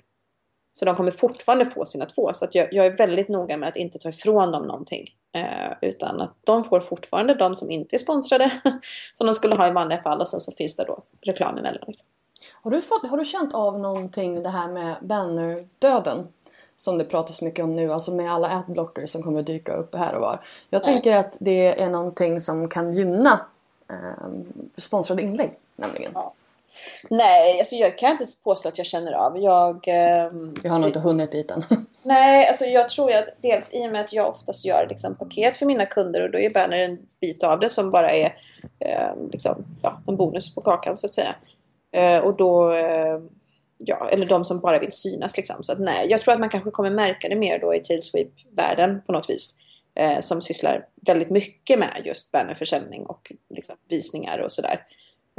Så de kommer fortfarande få sina två. Så att jag, jag är väldigt noga med att inte ta ifrån dem någonting. Eh, utan att de får fortfarande de som inte är sponsrade. som de skulle ha i vanliga fall. Och sen så finns det då reklam emellan. Liksom. Har, du fått, har du känt av någonting det här med bannerdöden? Som det pratas mycket om nu. Alltså med alla adblockers som kommer dyka upp här och var. Jag Nej. tänker att det är någonting som kan gynna eh, sponsrade inlägg. Nämligen. Ja. Nej, alltså jag kan inte påstå att jag känner av. Jag, eh, jag har nog inte hunnit dit än. Nej, alltså jag tror att dels i och med att jag oftast gör liksom, paket för mina kunder och då är banner en bit av det som bara är eh, liksom, ja, en bonus på kakan så att säga. Eh, och då, eh, ja, eller de som bara vill synas liksom. Så att nej, jag tror att man kanske kommer märka det mer då i Tailsweep-världen på något vis. Eh, som sysslar väldigt mycket med just bannerförsäljning och liksom, visningar och sådär.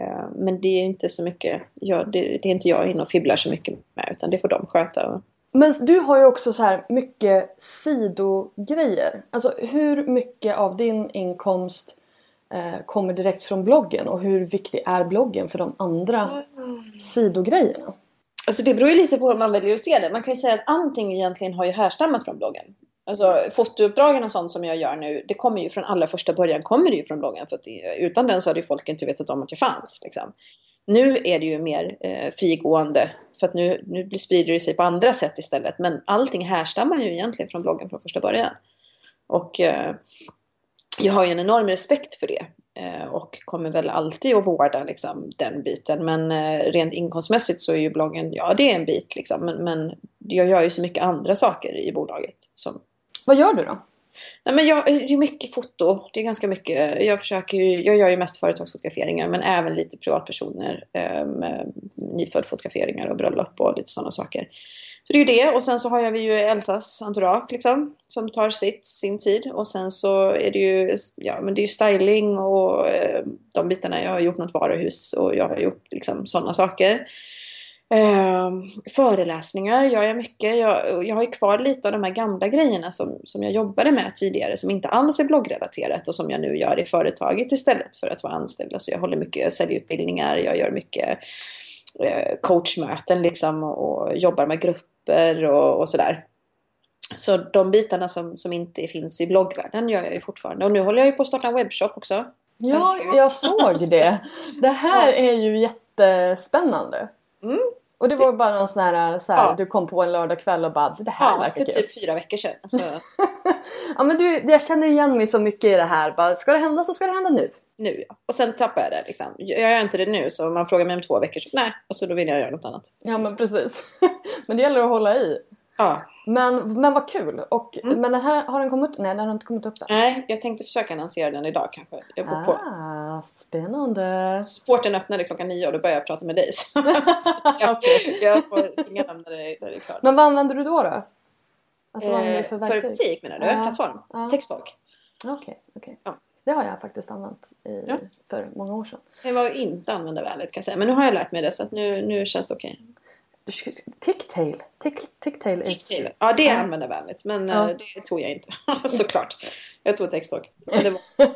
Eh, men det är inte så mycket, jag, det, det, är inte jag inne och fibblar så mycket med utan det får de sköta. Men du har ju också så här mycket sidogrejer. Alltså hur mycket av din inkomst eh, kommer direkt från bloggen och hur viktig är bloggen för de andra mm. sidogrejerna? Alltså det beror ju lite på hur man väljer att se det. Man kan ju säga att allting egentligen har ju härstammat från bloggen. Alltså fotouppdragen och sånt som jag gör nu, det kommer ju från allra första början kommer det ju från bloggen. För att utan den så hade ju folk inte vetat om att jag fanns. Liksom. Nu är det ju mer eh, frigående för att nu, nu sprider det sig på andra sätt istället. Men allting härstammar ju egentligen från bloggen från första början. Och eh, jag har ju en enorm respekt för det. Eh, och kommer väl alltid att vårda liksom, den biten. Men eh, rent inkomstmässigt så är ju bloggen, ja det är en bit liksom. Men, men jag gör ju så mycket andra saker i bolaget som vad gör du då? Nej, men jag, det är mycket foto. Det är ganska mycket. Jag, försöker, jag gör ju mest företagsfotograferingar men även lite privatpersoner. Ehm, ehm, nyfödd nyföddfotograferingar och bröllop och lite sådana saker. Så det är ju det. Och sen så har vi ju Elsas entourage liksom, som tar sitt, sin tid. Och sen så är det ju, ja, men det är styling och eh, de bitarna. Jag har gjort något varuhus och jag har gjort liksom, sådana saker. Eh, föreläsningar gör jag mycket. Jag, jag har ju kvar lite av de här gamla grejerna som, som jag jobbade med tidigare som inte alls är bloggrelaterat och som jag nu gör i företaget istället för att vara anställd. Alltså jag håller mycket säljutbildningar, jag gör mycket eh, coachmöten liksom och jobbar med grupper och, och sådär. Så de bitarna som, som inte finns i bloggvärlden gör jag ju fortfarande. Och nu håller jag ju på att starta en webbshop också. Ja, jag såg det. Det här är ju jättespännande. Mm. Och det var bara någon sån här, så här ja. du kom på en lördagkväll och bara det här ja, verkar för typ fyra veckor sedan. Alltså. ja men du, jag känner igen mig så mycket i det här. Bara, ska det hända så ska det hända nu. Nu ja. Och sen tappar jag det liksom. Jag gör inte det nu så om man frågar mig om två veckor så nej. Och så då vill jag göra något annat. Ja men precis. men det gäller att hålla i. Ja. Men, men vad kul! Och, mm. Men den här, har den kommit? Nej, den har inte kommit upp än. Nej, jag tänkte försöka lansera den idag kanske. Jag ah, på. Spännande! Sporten öppnade klockan nio och då började jag prata med dig. jag, okay. jag får ringa dem när det, när det är klart. Men vad använder du då? då? Alltså, vad eh, för, för butik menar du? Ja. Plattform? Ja. Texttalk. Okej, okay, okay. Ja. Det har jag faktiskt använt i, ja. för många år sedan. Det var inte användarvänligt kan jag säga. Men nu har jag lärt mig det så att nu, nu känns det okej. Okay. Ticktail. Tick, ticktail is... Ja, det är användarvänligt. Men ja. Eh, det tog jag inte. Såklart. Jag tog. Men var...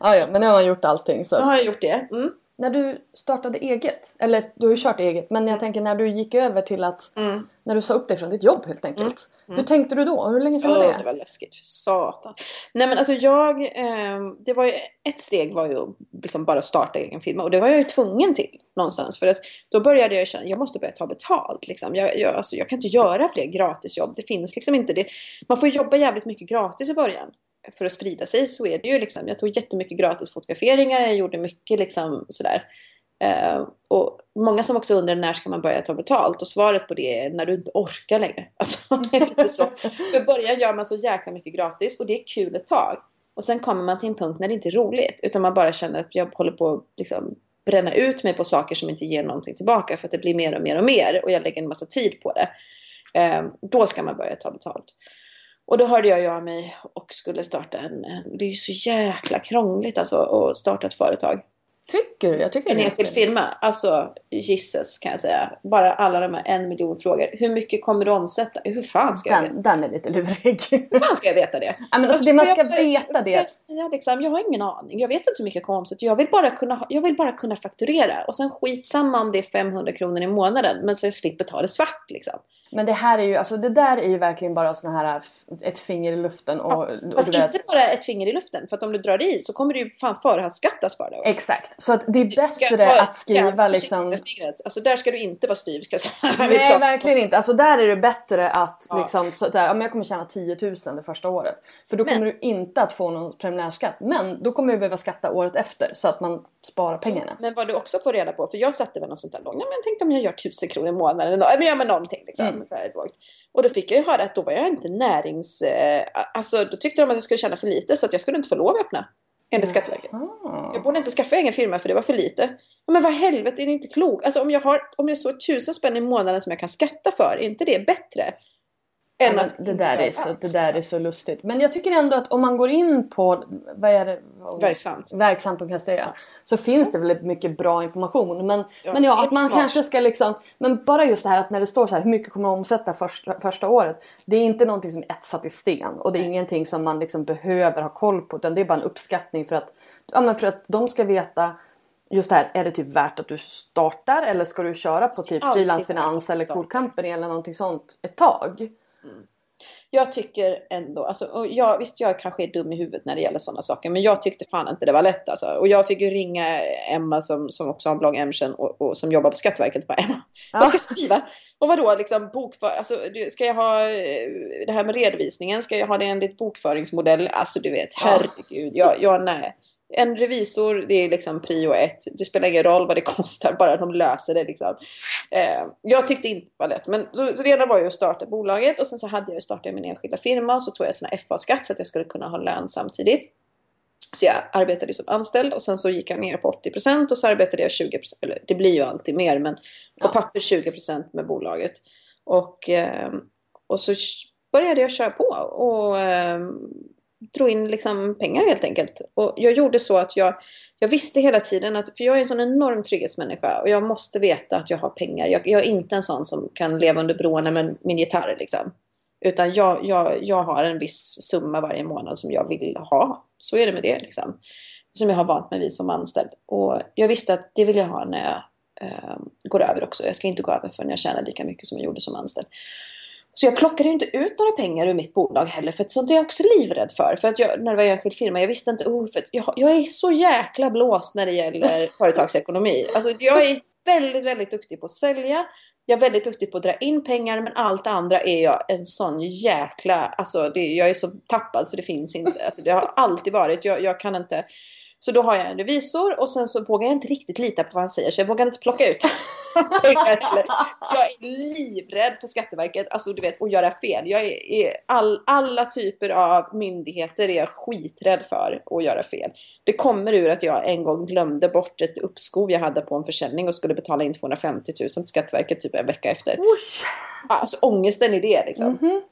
ja, ja, men nu har man gjort allting. Så Nu har jag gjort det. Mm. När du startade eget, eller du har ju kört eget, men jag tänker när du gick över till att, mm. när du sa upp dig från ditt jobb helt enkelt. Mm. Hur tänkte du då? Hur länge sedan oh, var det? Det var läskigt, för satan. Nej men alltså jag, eh, det var ju, ett steg var ju liksom bara starta egen firma och det var jag ju tvungen till någonstans. För att då började jag känna, jag måste börja ta betalt. Liksom. Jag, jag, alltså, jag kan inte göra fler gratisjobb. Det finns liksom inte det. Man får jobba jävligt mycket gratis i början för att sprida sig så är det ju liksom, jag tog jättemycket gratis fotograferingar, jag gjorde mycket liksom sådär Uh, och många som också undrar när ska man börja ta betalt? Och svaret på det är när du inte orkar längre. Alltså, det är lite så. För början gör man så jäkla mycket gratis och det är kul ett tag. Och sen kommer man till en punkt när det inte är roligt. Utan man bara känner att jag håller på att liksom bränna ut mig på saker som inte ger någonting tillbaka. För att det blir mer och mer och mer. Och jag lägger en massa tid på det. Uh, då ska man börja ta betalt. Och då hörde jag av mig och skulle starta en... Det är ju så jäkla krångligt alltså att starta ett företag. Tycker du? Jag tycker En enskild firma. Alltså, gisses kan jag säga. Bara alla de här en miljon frågor. Hur mycket kommer du omsätta? Hur fan ska jag veta? Den, den är lite lurig. Hur fan ska jag veta det? Ja, men alltså det man ska jag, veta jag, det. jag, jag, liksom, jag har ingen aning. Jag vet inte hur mycket jag kommer omsätta. Jag vill, bara kunna, jag vill bara kunna fakturera. Och sen skitsamma om det är 500 kronor i månaden. Men så jag slipper ta det svart liksom. Men det här är ju, alltså det där är ju verkligen bara sån här ett finger i luften och, och Fast du vet. inte bara ett finger i luften. För att om du drar i så kommer du ju fan förhandsskattas för det. Exakt, så att det är jag bättre ta- att skriva ja, liksom. Alltså där ska du inte vara styv ska jag säga. Nej verkligen inte. Alltså där är det bättre att Ja. liksom, så där, ja, men jag kommer tjäna 10 000 det första året. För då Men- kommer du inte att få någon preliminärskatt. Men då kommer du behöva skatta året efter så att man sparar pengarna. Men vad du också får reda på, för jag satte väl något sånt där långt, men jag tänkte om jag gör tusen kronor i månaden, men gör med någonting liksom. Mm. Så här, lågt. Och då fick jag ju höra att då var jag inte närings... Eh, alltså då tyckte de att jag skulle tjäna för lite så att jag skulle inte få lov att öppna. Enligt Skatteverket. Jag borde inte skaffa egen firma för det var för lite. Men vad helvete, är det inte klokt? Alltså om jag har, om jag så tusen spänn i månaden som jag kan skatta för, är inte det bättre? Än att det, där är så, det där är så lustigt. Men jag tycker ändå att om man går in på vad är det? Verksamt. Verksamt.se ja. så finns det väldigt mycket bra information. Men Ja, men ja, att man smart. kanske ska liksom... Men bara just det här att när det står så här hur mycket kommer man omsätta första, första året. Det är inte någonting som är etsat i sten och det är ingenting som man liksom behöver ha koll på utan det är bara en uppskattning för att, ja, men för att de ska veta Just det här, är det typ värt att du startar eller ska du köra på typ frilansfinans eller. Cool Company eller någonting sånt ett tag? Jag tycker ändå, alltså, och jag, visst jag kanske är dum i huvudet när det gäller sådana saker, men jag tyckte fan inte det var lätt alltså. Och jag fick ju ringa Emma som, som också har en blogg Emchen och, och som jobbar på Skatteverket bara Emma, vad ska jag skriva? Och vadå liksom bokför, alltså ska jag ha eh, det här med redovisningen, ska jag ha det enligt bokföringsmodell? Alltså du vet, Ja. herregud, jag, jag nej. En revisor, det är liksom prio ett. Det spelar ingen roll vad det kostar, bara de löser det. Liksom. Eh, jag tyckte inte det var lätt. Men så, så det ena var ju att starta bolaget och sen så hade jag startat min enskilda firma och så tog jag såna FA-skatt så att jag skulle kunna ha lön samtidigt. Så jag arbetade som anställd och sen så gick jag ner på 80% och så arbetade jag 20%. Eller det blir ju alltid mer men på Ja. papper 20% med bolaget. Och, eh, och så började jag köra på och eh, drog in liksom pengar helt enkelt. Och jag gjorde så att jag, jag visste hela tiden att, för jag är en sån enorm trygghetsmänniska och jag måste veta att jag har pengar. Jag, jag är inte en sån som kan leva under broarna med min gitarr liksom. Utan jag, jag, jag har en viss summa varje månad som jag vill ha. Så är det med det liksom. Som jag har vant mig vid som anställd. Och jag visste att det vill jag ha när jag eh, går över också. Jag ska inte gå över förrän jag tjänar lika mycket som jag gjorde som anställd. Så jag plockade inte ut några pengar ur mitt bolag heller, för sånt är jag också livrädd för. För att jag, när det var enskild firma, jag visste inte, oh, för jag, jag är så jäkla blåst när det gäller företagsekonomi. Alltså jag är väldigt, väldigt duktig på att sälja. Jag är väldigt duktig på att dra in pengar, men allt andra är jag en sån jäkla, alltså det, jag är så tappad så det finns inte. Alltså det har alltid varit, jag, jag kan inte. Så då har jag en revisor och sen så vågar jag inte riktigt lita på vad han säger så jag vågar inte plocka ut Jag är livrädd för Skatteverket, alltså du vet, att göra fel. Jag är, är all, alla typer av myndigheter är jag skiträdd för att göra fel. Det kommer ur att jag en gång glömde bort ett uppskov jag hade på en försäljning och skulle betala in 250 000 till Skatteverket typ en vecka efter. Alltså ångesten i det liksom. Mhm.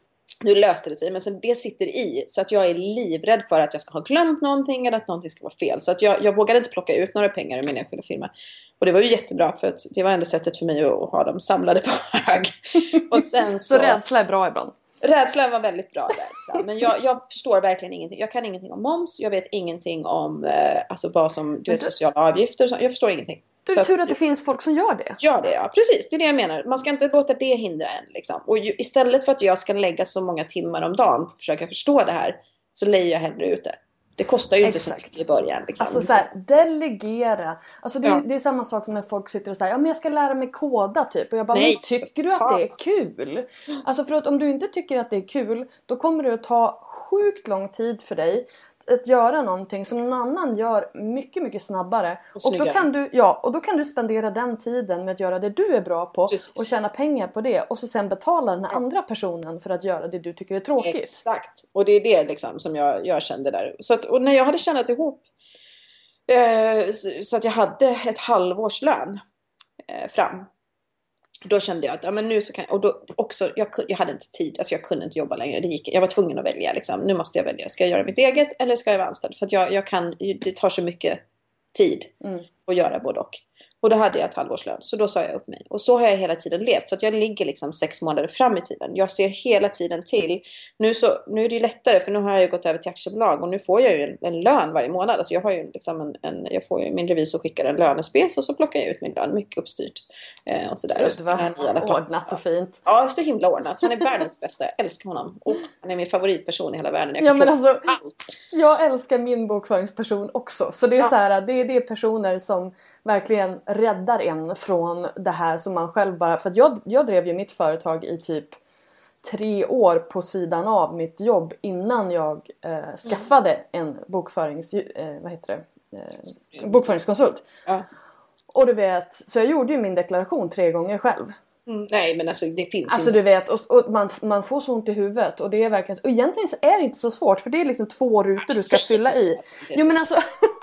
Nu löste det sig, men sen det sitter i. Så att jag är livrädd för att jag ska ha glömt någonting eller att någonting ska vara fel. Så att jag, jag vågade inte plocka ut några pengar ur min enskilda firma. Och det var ju jättebra för att det var enda sättet för mig att ha dem samlade på hög. Och sen så... Så rädsla är bra ibland. Rädslan var väldigt bra där. Men jag, jag förstår verkligen ingenting. Jag kan ingenting om moms. Jag vet ingenting om eh, alltså vad som, du vet, sociala avgifter. Jag förstår ingenting. Du, Så tur att det finns folk som gör det. Gör det, ja. Precis, det är det jag menar. Man ska inte låta det hindra en. Liksom. Och ju, istället för att jag ska lägga så många timmar om dagen på att försöka förstå det här så lejer jag hellre ut det. Det kostar ju inte så mycket i början. Liksom. Alltså så här, delegera. Alltså det, Ja. det är samma sak som när folk sitter och säger ja men jag ska lära mig koda typ. Och jag bara, Nej, men tycker du att det är kul? Alltså för att om du inte tycker att det är kul då kommer det att ta sjukt lång tid för dig. Att göra någonting som någon annan gör mycket, mycket snabbare. Och Och, då kan du, ja, och då kan du spendera den tiden med att göra det du är bra på Precis. och tjäna pengar på det och så sen betala den här andra personen för att göra det du tycker är tråkigt. Exakt. Och det är det liksom som jag, jag kände där. Så att, och när jag hade tjänat ihop eh, så, så att jag hade ett halvårs lön eh, fram. Då kände jag att ja, men nu så kan och då också, jag, jag hade inte tid, alltså jag kunde inte jobba längre. Det gick, jag var tvungen att välja. Liksom. Nu måste jag välja. Ska jag göra mitt eget eller ska jag vara anställd? För att jag, jag kan, det tar så mycket tid Mm. att göra både och. Och då hade jag ett halvårslön, så då sa jag upp mig. Och så har jag hela tiden levt, så att jag ligger liksom sex månader fram i tiden. Jag ser hela tiden till. Nu, så, nu är det ju lättare, för nu har jag ju gått över till aktiebolag och nu får jag ju en, en lön varje månad. Alltså jag har ju liksom en, en jag får ju, min revisor skickar en lönespec och så plockar jag ut min lön, mycket uppstyrt. Eh, och sådär. Gud så vad fall- ordnat och fint. Ja, så himla ordnat. Han är världens bästa. Jag älskar honom. Och han är min favoritperson i hela världen. Jag Ja, men alltså- allt. Jag älskar min bokföringsperson också. Så det är, Ja. så här, det, är, det är personer som verkligen räddar en från det här som man själv bara... För jag, jag drev ju mitt företag i typ tre år på sidan av mitt jobb innan jag eh, skaffade en bokförings... Eh, vad heter det? Eh, bokföringskonsult. Ja. Och du vet, så jag gjorde ju min deklaration tre gånger själv. Mm, nej, men alltså det finns Alltså ju... du vet, och, och man, man får så ont i huvudet och det är verkligen... Och egentligen så är det inte så svårt för det är liksom två rutor du ska fylla i. Jo men alltså...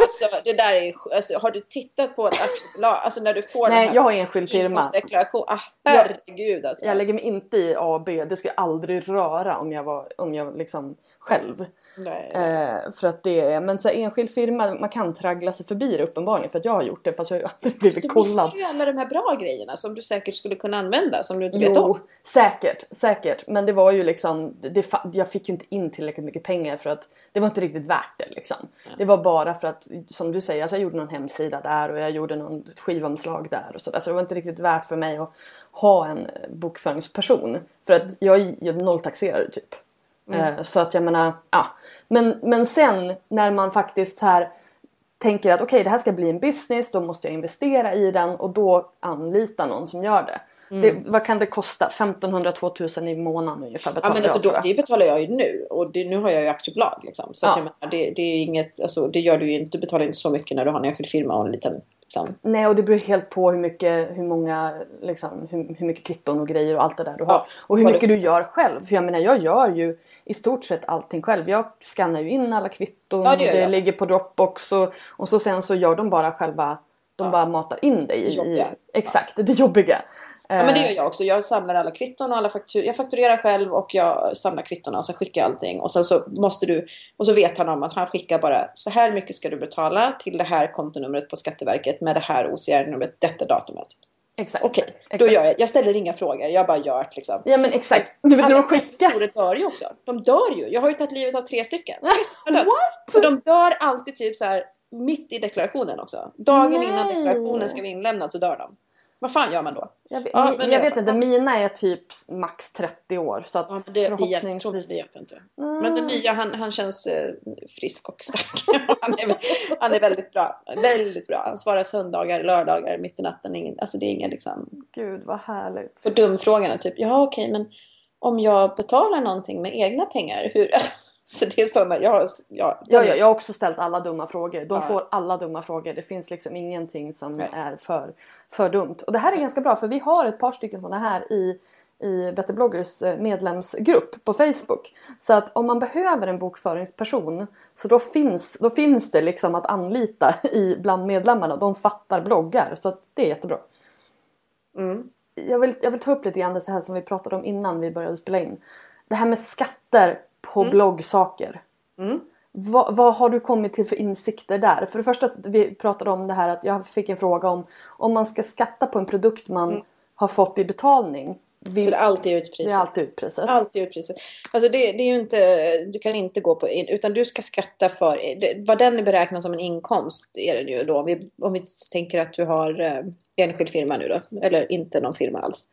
Alltså det där är alltså, Har du tittat på ett aktiebolag? Alltså när du får Nej, den här jag har enskild firma. inkomstdeklaration. Ah, herregud alltså. Jag lägger mig inte i A och B. Det skulle jag aldrig röra om jag var om jag liksom själv. Eh, för att det är, men så här, enskild firma, man kan traggla sig förbi det uppenbarligen för att jag har gjort det fast jag har ju aldrig Du blivit kollad. missar ju alla de här bra grejerna som du säkert skulle kunna använda som du inte vet Jo, om. säkert, säkert. Men det var ju liksom, det, jag fick ju inte in tillräckligt mycket pengar för att det var inte riktigt värt det liksom. Det var bara för att, som du säger, alltså jag gjorde någon hemsida där och jag gjorde någon skivomslag där och sådär. Så det var inte riktigt värt för mig att ha en bokföringsperson. För att jag är jag är nolltaxerare typ. Eh, Så att jag menar, ja. Men, men sen när man faktiskt här tänker att okej det här ska bli en business, då måste jag investera i den och då anlita någon som gör det. det vad kan det kosta? 1500-2000 i månaden ungefär Ja betalar men alltså jag, då, det betalar jag ju nu och det, nu har jag ju aktiebolag liksom. Så att Ja. jag menar, det, det är inget, alltså det gör du ju inte, du betalar inte så mycket när du har en enskild firma och en liten liksom. Nej och det beror helt på hur mycket, hur många, liksom, hur, hur mycket kvitton och grejer och allt det där du har. Ja, och hur mycket du- du gör själv. För jag menar jag gör ju i stort sett allting själv. Jag skannar ju in alla kvitton, Ja, det det ligger på Dropbox och, och så sen så gör de bara själva, de Ja. bara matar in Det i jobbiga. exakt det jobbiga. Ja men det Eh, gör jag också. Jag samlar alla kvitton och alla faktur Jag fakturerar själv och jag samlar kvittona och så skickar jag allting. Och sen så måste du... Och så vet han om att han skickar bara så här mycket ska du betala till det här kontonumret på Skatteverket med det här OCR-numret detta datumet. Exakt. Okej, då exakt. gör jag. Jag ställer inga frågor. Jag bara gör det liksom. Ja men exakt. Du vet när de skickar. dör ju också. De dör ju. Jag har ju tagit livet av tre stycken. What? Och de dör alltid typ så här mitt i deklarationen också. Dagen innan Nej. deklarationen ska vara inlämnad så dör de. Vad fan gör man då? Jag vet, Ja, jag vet inte, mina är typ max 30 år. Så att Ja, men det, det, hjälper, förhoppningsvis... det hjälper inte. Mm. Men den nya, han, han känns eh, frisk och stark. han, är, han är väldigt bra. Väldigt bra. Han svarar söndagar, lördagar, mitt i natten. Ingen, alltså det är inga liksom... Gud vad härligt. För dumfrågorna typ, ja okej men om jag betalar någonting med egna pengar, hur... så det är sådana, jag har... Ja, Ja, ja, jag har också ställt alla dumma frågor. De Ja. får alla dumma frågor. Det finns liksom ingenting som Nej. är för, för dumt. Och det här är ganska bra för vi har ett par stycken sådana här i, i Better bloggers eh, medlemsgrupp på Facebook. Så att om man behöver en bokföringsperson så då finns, då finns det liksom att anlita i, bland medlemmarna. De fattar bloggar så att det är jättebra. Mm. Jag vill, jag vill ta upp lite grann det så här som vi pratade om innan vi började spela in. Det här med skatter på bloggsaker. Mm. Vad, vad har du kommit till för insikter där? För det första, vi pratade om det här att jag fick en fråga om om man ska skatta på en produkt man har fått i betalning. Så Vill, det är alltid det utpriset. är alltid utpriset. Alltid utpriset. Alltså det, det är ju inte, du kan inte gå på, utan du ska skatta för, det, vad den är beräknad som en inkomst är det ju då. Om vi, om vi tänker att du har eh, enskild firma nu då, eller inte någon firma alls.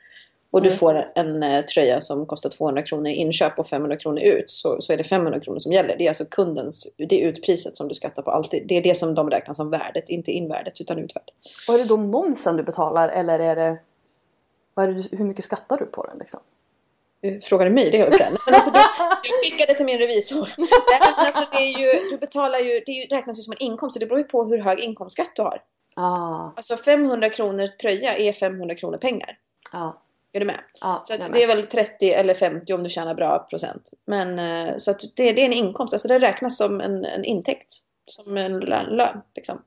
Och du Mm. får en eh, tröja som kostar 200 kronor i inköp och 500 kronor ut. Så, så är det 500 kronor som gäller. Det är alltså kundens, det är utpriset som du skattar på alltid. Det är det som de räknar som värdet, inte invärdet utan utvärdet. Och är det då momsen du betalar eller är det, är det hur mycket skattar du på den liksom? Frågar du mig det höll jag på Men alltså, du, jag skickade till min revisor. alltså, det är ju, du betalar ju, det räknas ju som en inkomst så det beror ju på hur hög inkomstskatt du har. Ah. Alltså 500 kronor tröja är 500 kronor pengar. Ah. Är du med? Ah, så det är väl 30 eller 50 om du tjänar bra procent. Men eh, så att det, det är en inkomst, alltså det räknas som en, en intäkt. Som en lön, lön liksom.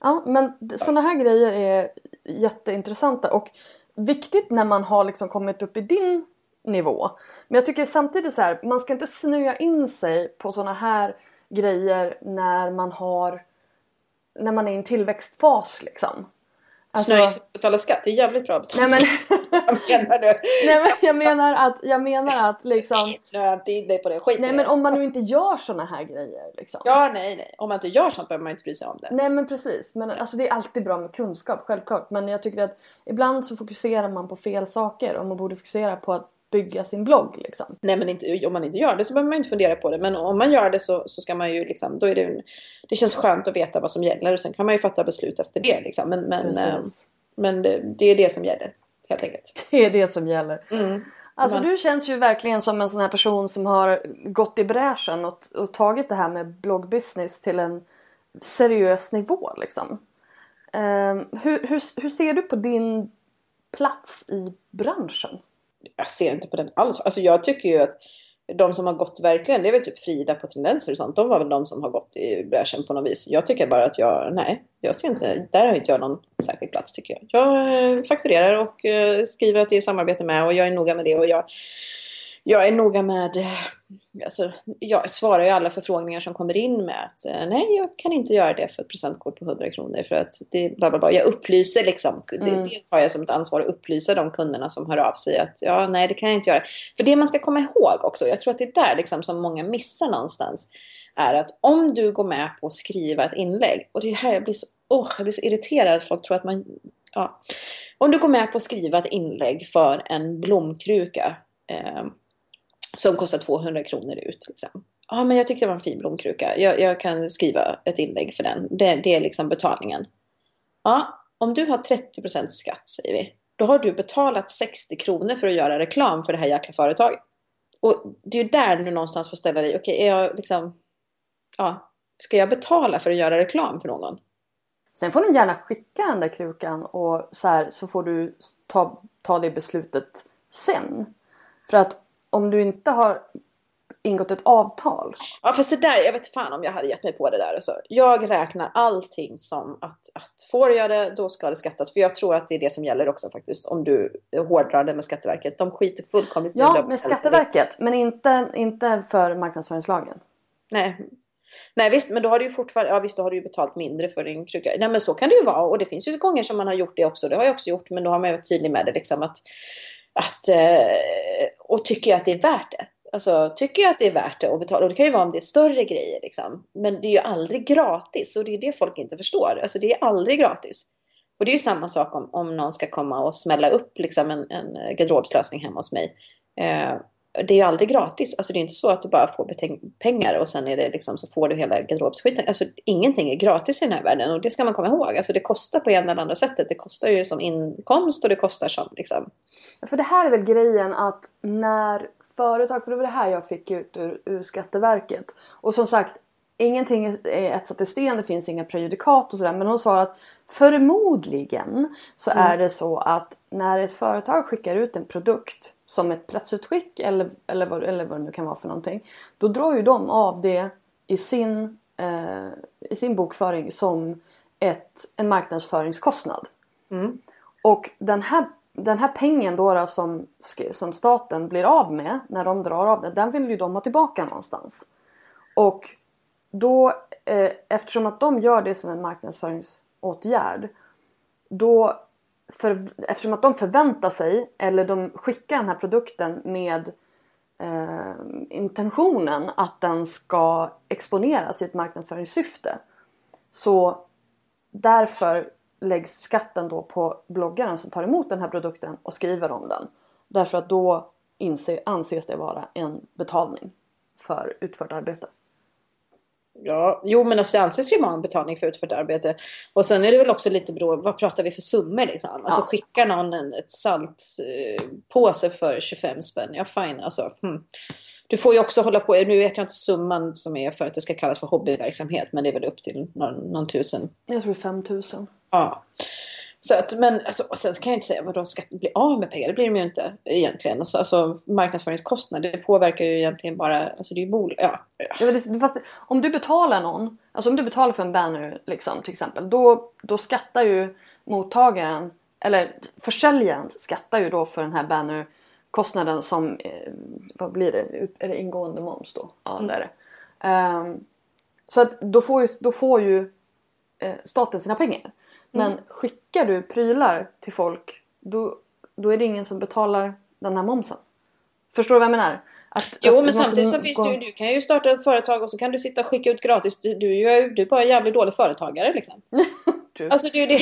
Ja, men sådana här grejer är jätteintressanta och viktigt när man har liksom kommit upp i din nivå. Men jag tycker samtidigt så här, man ska inte snöa in sig på sådana här grejer när man har när man är i en tillväxtfas liksom. Alltså... Snöa in sig på betala skatt, det är jävligt bra att betala nej, men... Menar du? nej men jag menar att, jag menar att liksom... Snöa inte in dig på det, skit Nej men om man nu inte gör sådana här grejer liksom. Ja nej nej, om man inte gör sånt behöver man inte bry sig om det. Nej men precis, men alltså det är alltid bra med kunskap, självklart. Men jag tycker att ibland så fokuserar man på fel saker och man borde fokusera på att bygga sin blogg liksom. Nej men inte, om man inte gör det så behöver man inte fundera på det. Men om man gör det så, så ska man ju liksom, då är det, det känns skönt att veta vad som gäller och sen kan man ju fatta beslut efter det liksom. Men, men, äh, men det, det, är det som gäller helt enkelt. Det är det som gäller. Mm. Alltså du känns ju verkligen som en sån här person som har gått i bräschen och, och tagit det här med bloggbusiness till en seriös nivå liksom. Um, hur, hur, hur ser du på din plats i branschen? jag ser inte på den alls. Alltså jag tycker ju att de som har gått verkligen, det är väl typ Frida på tendenser och sånt. De var väl de som har gått i bräschen på något vis. Jag tycker bara att jag, nej, jag ser inte, där har inte jag någon särskild plats tycker jag. Jag eh, fakturerar och eh, skriver att det är samarbete med och jag är noga med det och jag jag är noga med, alltså, jag svarar ju alla förfrågningar som kommer in med att eh, nej, jag kan inte göra det för ett presentkort på 100 kronor för att det bla bla bla. Jag upplyser liksom, mm. det, det tar jag som ett ansvar att upplysa de kunderna som hör av sig att ja, nej, det kan jag inte göra. För det man ska komma ihåg också, jag tror att det är där liksom som många missar någonstans, är att om du går med på att skriva ett inlägg, och det är här jag blir så, oh, jag blir så irriterad att folk tror att man, ja. Om du går med på att skriva ett inlägg för en blomkruka eh, som kostar 200 kronor ut. Liksom. Ja, men jag tycker det var en fin blomkruka. Jag, jag kan skriva ett inlägg för den. Det, det, är liksom betalningen. Ja, om du har 30% skatt, säger vi. Då har du betalat 60 kronor för att göra reklam för det här jäkla företaget. Och det är ju där du någonstans får ställa dig. Okej, är jag liksom... Ja, ska jag betala för att göra reklam för någon? Sen får du gärna skicka den där krukan och så här så får du ta, ta det beslutet sen. För att om du inte har ingått ett avtal. Ja fast det där, jag vet fan om jag hade gett mig på det där. Alltså, jag räknar allting som att, att får jag det, då ska det skattas. För jag tror att det är det som gäller också faktiskt. Om du hårdrar det med Skatteverket. De skiter fullkomligt i Ja, med Skatteverket. Men inte, inte för marknadsföringslagen. Nej. Nej visst, men då har du ju fortfarande, ja visst då har du ju betalt mindre för din kruka. Nej men så kan det ju vara och det finns ju gånger som man har gjort det också. Det har jag också gjort men då har man ju varit tydlig med det liksom att att, eh, och tycker jag att det är värt det. Alltså, tycker jag att det är värt det att betala, och det kan ju vara om det är större grejer liksom. Men det är ju aldrig gratis och det är det folk inte förstår. Alltså det är aldrig gratis. Och det är ju samma sak om, om någon ska komma och smälla upp liksom en, en garderobslösning hemma hos mig. Eh, det är ju aldrig gratis. Alltså det är inte så att du bara får pengar och sen är det liksom, så får du hela garderobsskiten. Alltså ingenting är gratis i den här världen och det ska man komma ihåg. Alltså det kostar på ena eller andra sättet. Det kostar ju som inkomst och det kostar som liksom. För det här är väl grejen att när företag, för det var det här jag fick ut ur, ur Skatteverket. Och som sagt, ingenting är etsat i sten, det finns inga prejudikat och sådär. Men hon sa att förmodligen så mm. är det så att när ett företag skickar ut en produkt som ett pressutskick eller, eller, vad, eller vad det nu kan vara för någonting. Då drar ju de av det i sin, eh, i sin bokföring som ett, en marknadsföringskostnad. Mm. Och den här, den här pengen då, då som, som staten blir av med när de drar av det, den vill ju de ha tillbaka någonstans. Och då, eh, eftersom att de gör det som en marknadsföringsåtgärd, då för, eftersom att de förväntar sig eller de skickar den här produkten med eh, intentionen att den ska exponeras i ett marknadsföringssyfte. Så därför läggs skatten då på bloggaren som tar emot den här produkten och skriver om den. Därför att då inse, anses det vara en betalning för utfört arbete. Ja, jo men alltså det anses ju vara en betalning för utfört arbete. Och sen är det väl också lite beroende, vad pratar vi för summor liksom? Alltså Ja. skickar någon en, ett saltpåse för 25 spänn, ja fine alltså. Hmm. Du får ju också hålla på, nu vet jag inte summan som är för att det ska kallas för hobbyverksamhet, men det är väl upp till någon, någon tusen. Jag tror 5000. Ja. Så att, men alltså, och sen kan jag inte säga vad de ska bli av med pengar, det blir de ju inte egentligen. Alltså, alltså marknadsföringskostnader, det påverkar ju egentligen bara, alltså det är ju bol, ja. Ja, fast om du betalar någon, alltså om du betalar för en banner liksom, till exempel, då, då skattar ju mottagaren, eller försäljaren skattar ju då för den här bannerkostnaden som, eh, vad blir det, är det ingående moms då? Ja det är det. Ehm, så att då får ju, då får ju eh, staten sina pengar. Men skickar du prylar till folk, då, då är det ingen som betalar den här momsen. Förstår du vad jag menar? Att, Jo, att men samtidigt så finns det ju, du kan ju starta ett företag och så kan du sitta och skicka ut gratis. Du, du, är du är bara en jävligt dålig företagare liksom. Alltså det, det,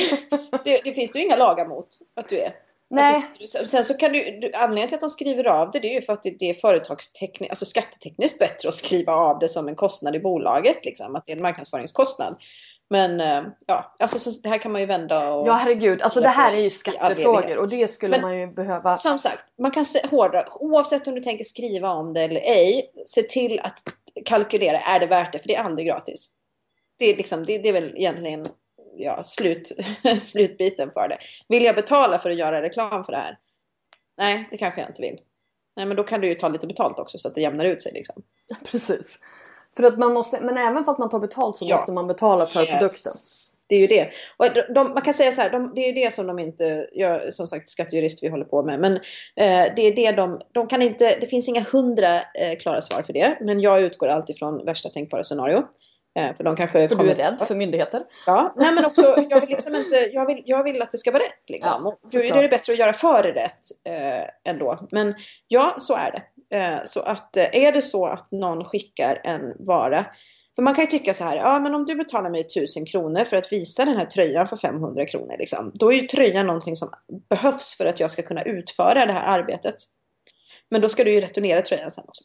det, det finns det ju inga lagar mot att du är. Nej. Du, sen så kan du, du, anledningen till att de skriver av det, det är ju för att det, det är företagstekniskt, alltså skattetekniskt bättre att skriva av det som en kostnad i bolaget, liksom, att det är en marknadsföringskostnad. Men eh, ja, alltså så, det här kan man ju vända och... Ja herregud, alltså det här är ju skattefrågor och det skulle Men- man ju behöva... Som sagt, man kan hårdra, oavsett om du tänker skriva om det eller ej, se till att kalkylera, är det värt det? För det är aldrig gratis. Det är, liksom, det, det är väl egentligen ja, slut, slutbiten för det. Vill jag betala för att göra reklam för det här? Nej, det kanske jag inte vill. Nej, men då kan du ju ta lite betalt också så att det jämnar ut sig. Liksom. Precis. För att man måste, men även fast man tar betalt så Ja. måste man betala för produkten. Det är ju det. De, de, man kan säga så här, de, det är ju det som de inte, jag, som sagt skattejurist vi håller på med, men eh, det är det de, de kan inte, det finns inga hundra eh, klara svar för det, men jag utgår alltid från värsta tänkbara scenario. Eh, för de kanske För kommer, du är rädd för myndigheter. Ja, nej men också, jag vill liksom inte, jag vill, jag vill att det ska vara rätt liksom. Ja, då är det bättre att göra före rätt eh, ändå. Men ja, så är det. Eh, så att eh, är det så att någon skickar en vara för man kan ju tycka så här, ja men om du betalar mig 1000 kronor för att visa den här tröjan för 500 kronor, liksom, då är ju tröjan någonting som behövs för att jag ska kunna utföra det här arbetet. Men då ska du ju returnera tröjan sen också.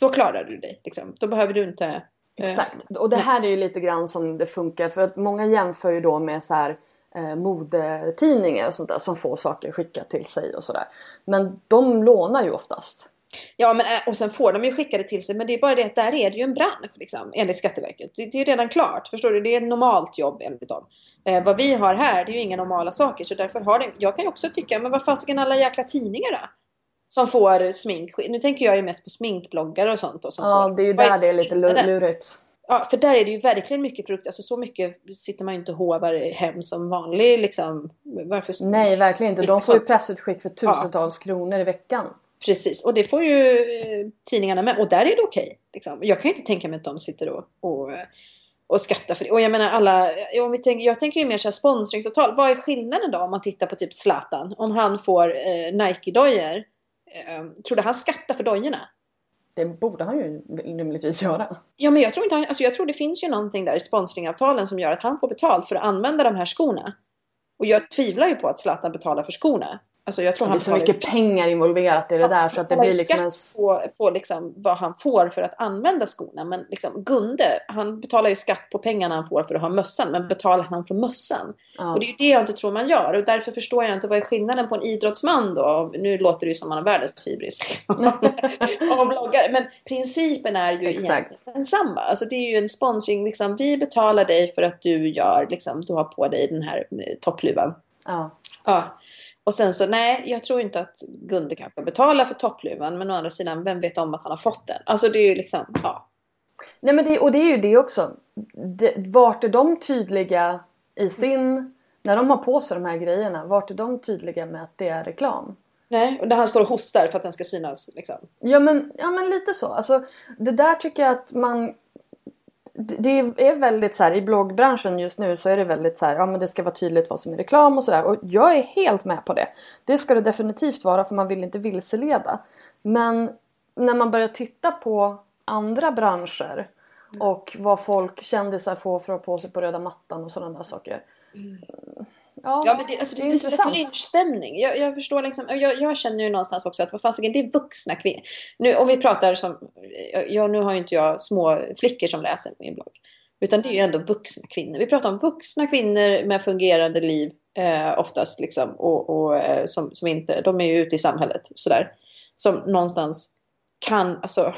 Då klarar du dig, liksom. då behöver du inte... eh, Exakt. Och det här är ju lite grann som det funkar för att många jämför ju då med så här eh, modetidningar och sånt där som får saker skickat till sig och sådär. Men de lånar ju oftast. Ja, men, äh, och sen får de ju skicka det till sig. Men det är bara det att där är det ju en bransch, liksom, enligt Skatteverket. Det, det är ju redan klart, förstår du? Det är ett normalt jobb enligt dem. Eh, vad vi har här, det är ju inga normala saker. Så därför har det, jag kan ju också tycka, men vad fasiken alla jäkla tidningar då? Som får smink. Nu tänker jag ju mest på sminkbloggar och sånt. Då, som Ja, får. det är ju där det är lite lurigt. Ja, för där är det ju verkligen mycket produkter. Alltså så mycket sitter man ju inte och hovar hem som vanlig liksom. Varför? Nej, verkligen inte. De får ju pressutskick för tusentals kronor i veckan. Precis, och det får ju eh, tidningarna med. Och där är det okej. liksom. Jag kan ju inte tänka mig att de sitter och, och, och skattar för det. Och jag menar alla, ja, om vi tänker, jag tänker ju mer så här sponsringsavtal. Vad är skillnaden då om man tittar på typ Zlatan? Om han får eh, Nike-dojor. Eh, tror du han skattar för dojorna? Det borde han ju rimligtvis göra. Ja, men jag tror inte han, alltså jag tror det finns ju någonting där i sponsringavtalen som gör att han får betalt för att använda de här skorna. Och jag tvivlar ju på att Zlatan betalar för skorna. Alltså jag tror Det han är så betalar mycket pengar involverat i det där så att det blir liksom en... på, på liksom vad han får för att använda skorna. Men liksom Gunde, han betalar ju skatt på pengarna han får för att ha mössan. Men betalar han för mössan? Ja. Och det är ju det jag inte tror man gör. Och därför förstår jag inte vad är skillnaden på en idrottsman då? Nu låter det ju som man har världens hybris. Liksom. bloggare. Men principen är ju Exakt. densamma. Alltså det är ju en sponsring. Liksom, vi betalar dig för att du gör, liksom, du har på dig den här eh, toppluvan. Ja. Ja. Och sen så, nej, jag tror inte att Gunde kanske betalar för toppluvan. Men å andra sidan, vem vet om att han har fått den? Alltså det är ju liksom, ja. Nej men det, och det är ju det också. Det, vart är de tydliga i sin... När de har på sig de här grejerna, vart är de tydliga med att det är reklam? Nej, och där han står och hostar för att den ska synas. Liksom. Ja men, ja men lite så. Alltså, det där tycker jag att man... Det är väldigt så här, i bloggbranschen just nu så är det väldigt så här, ja men det ska vara tydligt vad som är reklam och sådär. Och jag är helt med på det. Det ska det definitivt vara för man vill inte vilseleda. Men när man börjar titta på andra branscher och vad folk, kändisar får för att ha på sig på röda mattan och sådana där saker. Mm. Ja, Ja, men det, alltså, det, det blir så intressant. lynchstämning. Jag, jag förstår liksom, jag, jag känner ju någonstans också att vad fasiken, det är vuxna kvinnor. Nu, om vi pratar som, ja, nu har ju inte jag små flickor som läser min blogg. Utan det är ju ändå vuxna kvinnor. Vi pratar om vuxna kvinnor med fungerande liv eh, oftast liksom. Och, och eh, som, som inte, de är ju ute i samhället sådär. Som någonstans kan, alltså,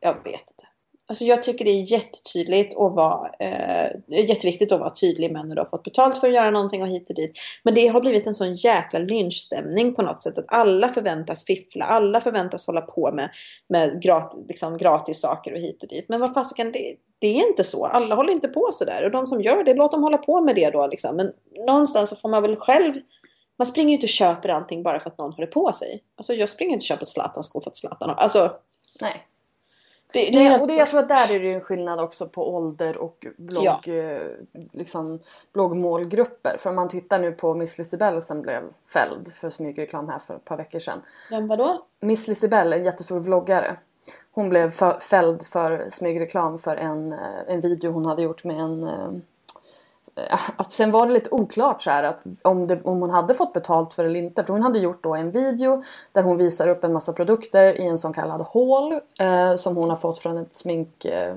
jag vet inte. Alltså jag tycker det är jättetydligt och vara, eh, jätteviktigt att vara tydlig med när du har fått betalt för att göra någonting och hit och dit. Men det har blivit en sån jäkla lynchstämning på något sätt att alla förväntas fiffla, alla förväntas hålla på med, med grat, liksom gratis saker och hit och dit. Men vad fasiken, det, det är inte så. Alla håller inte på sådär. Och de som gör det, låt dem hålla på med det då liksom. Men någonstans så får man väl själv man springer ju inte och köper allting bara för att någon håller på sig. Alltså jag springer inte och köper Zlatans-skor för att Zlatan har... Alltså, Nej det, det, Det, är och det, jag tror att där är det ju en skillnad också på ålder och blogg, Ja. eh, liksom, bloggmålgrupper. För om man tittar nu på Miss Lisibell som blev fälld för smygreklam här för ett par veckor sedan. Vem vadå? Miss Lisibell, en jättestor vloggare. Hon blev för, fälld för smygreklam för en, eh, en video hon hade gjort med en... eh, Alltså sen var det lite oklart så här att om, det, om hon hade fått betalt för det eller inte. För hon hade gjort då en video där hon visar upp en massa produkter i en så kallad haul eh, som hon har fått från ett sminkföretag. Eh,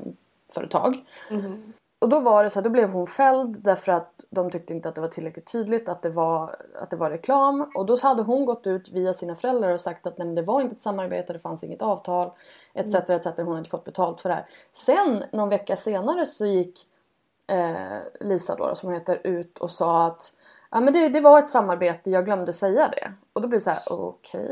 företag. Och då var det så här, då blev hon fälld därför att de tyckte inte att det var tillräckligt tydligt att det var, att det var reklam. Och då hade hon gått ut via sina föräldrar och sagt att nej, det var inte ett samarbete, det fanns inget avtal etc. etc. Hon hade inte fått betalt för det här. Sen någon vecka senare så gick eh, Lisa då, som hon heter ut och sa att ja, men det, det var ett samarbete, jag glömde säga det. Och då blir det så här, okej,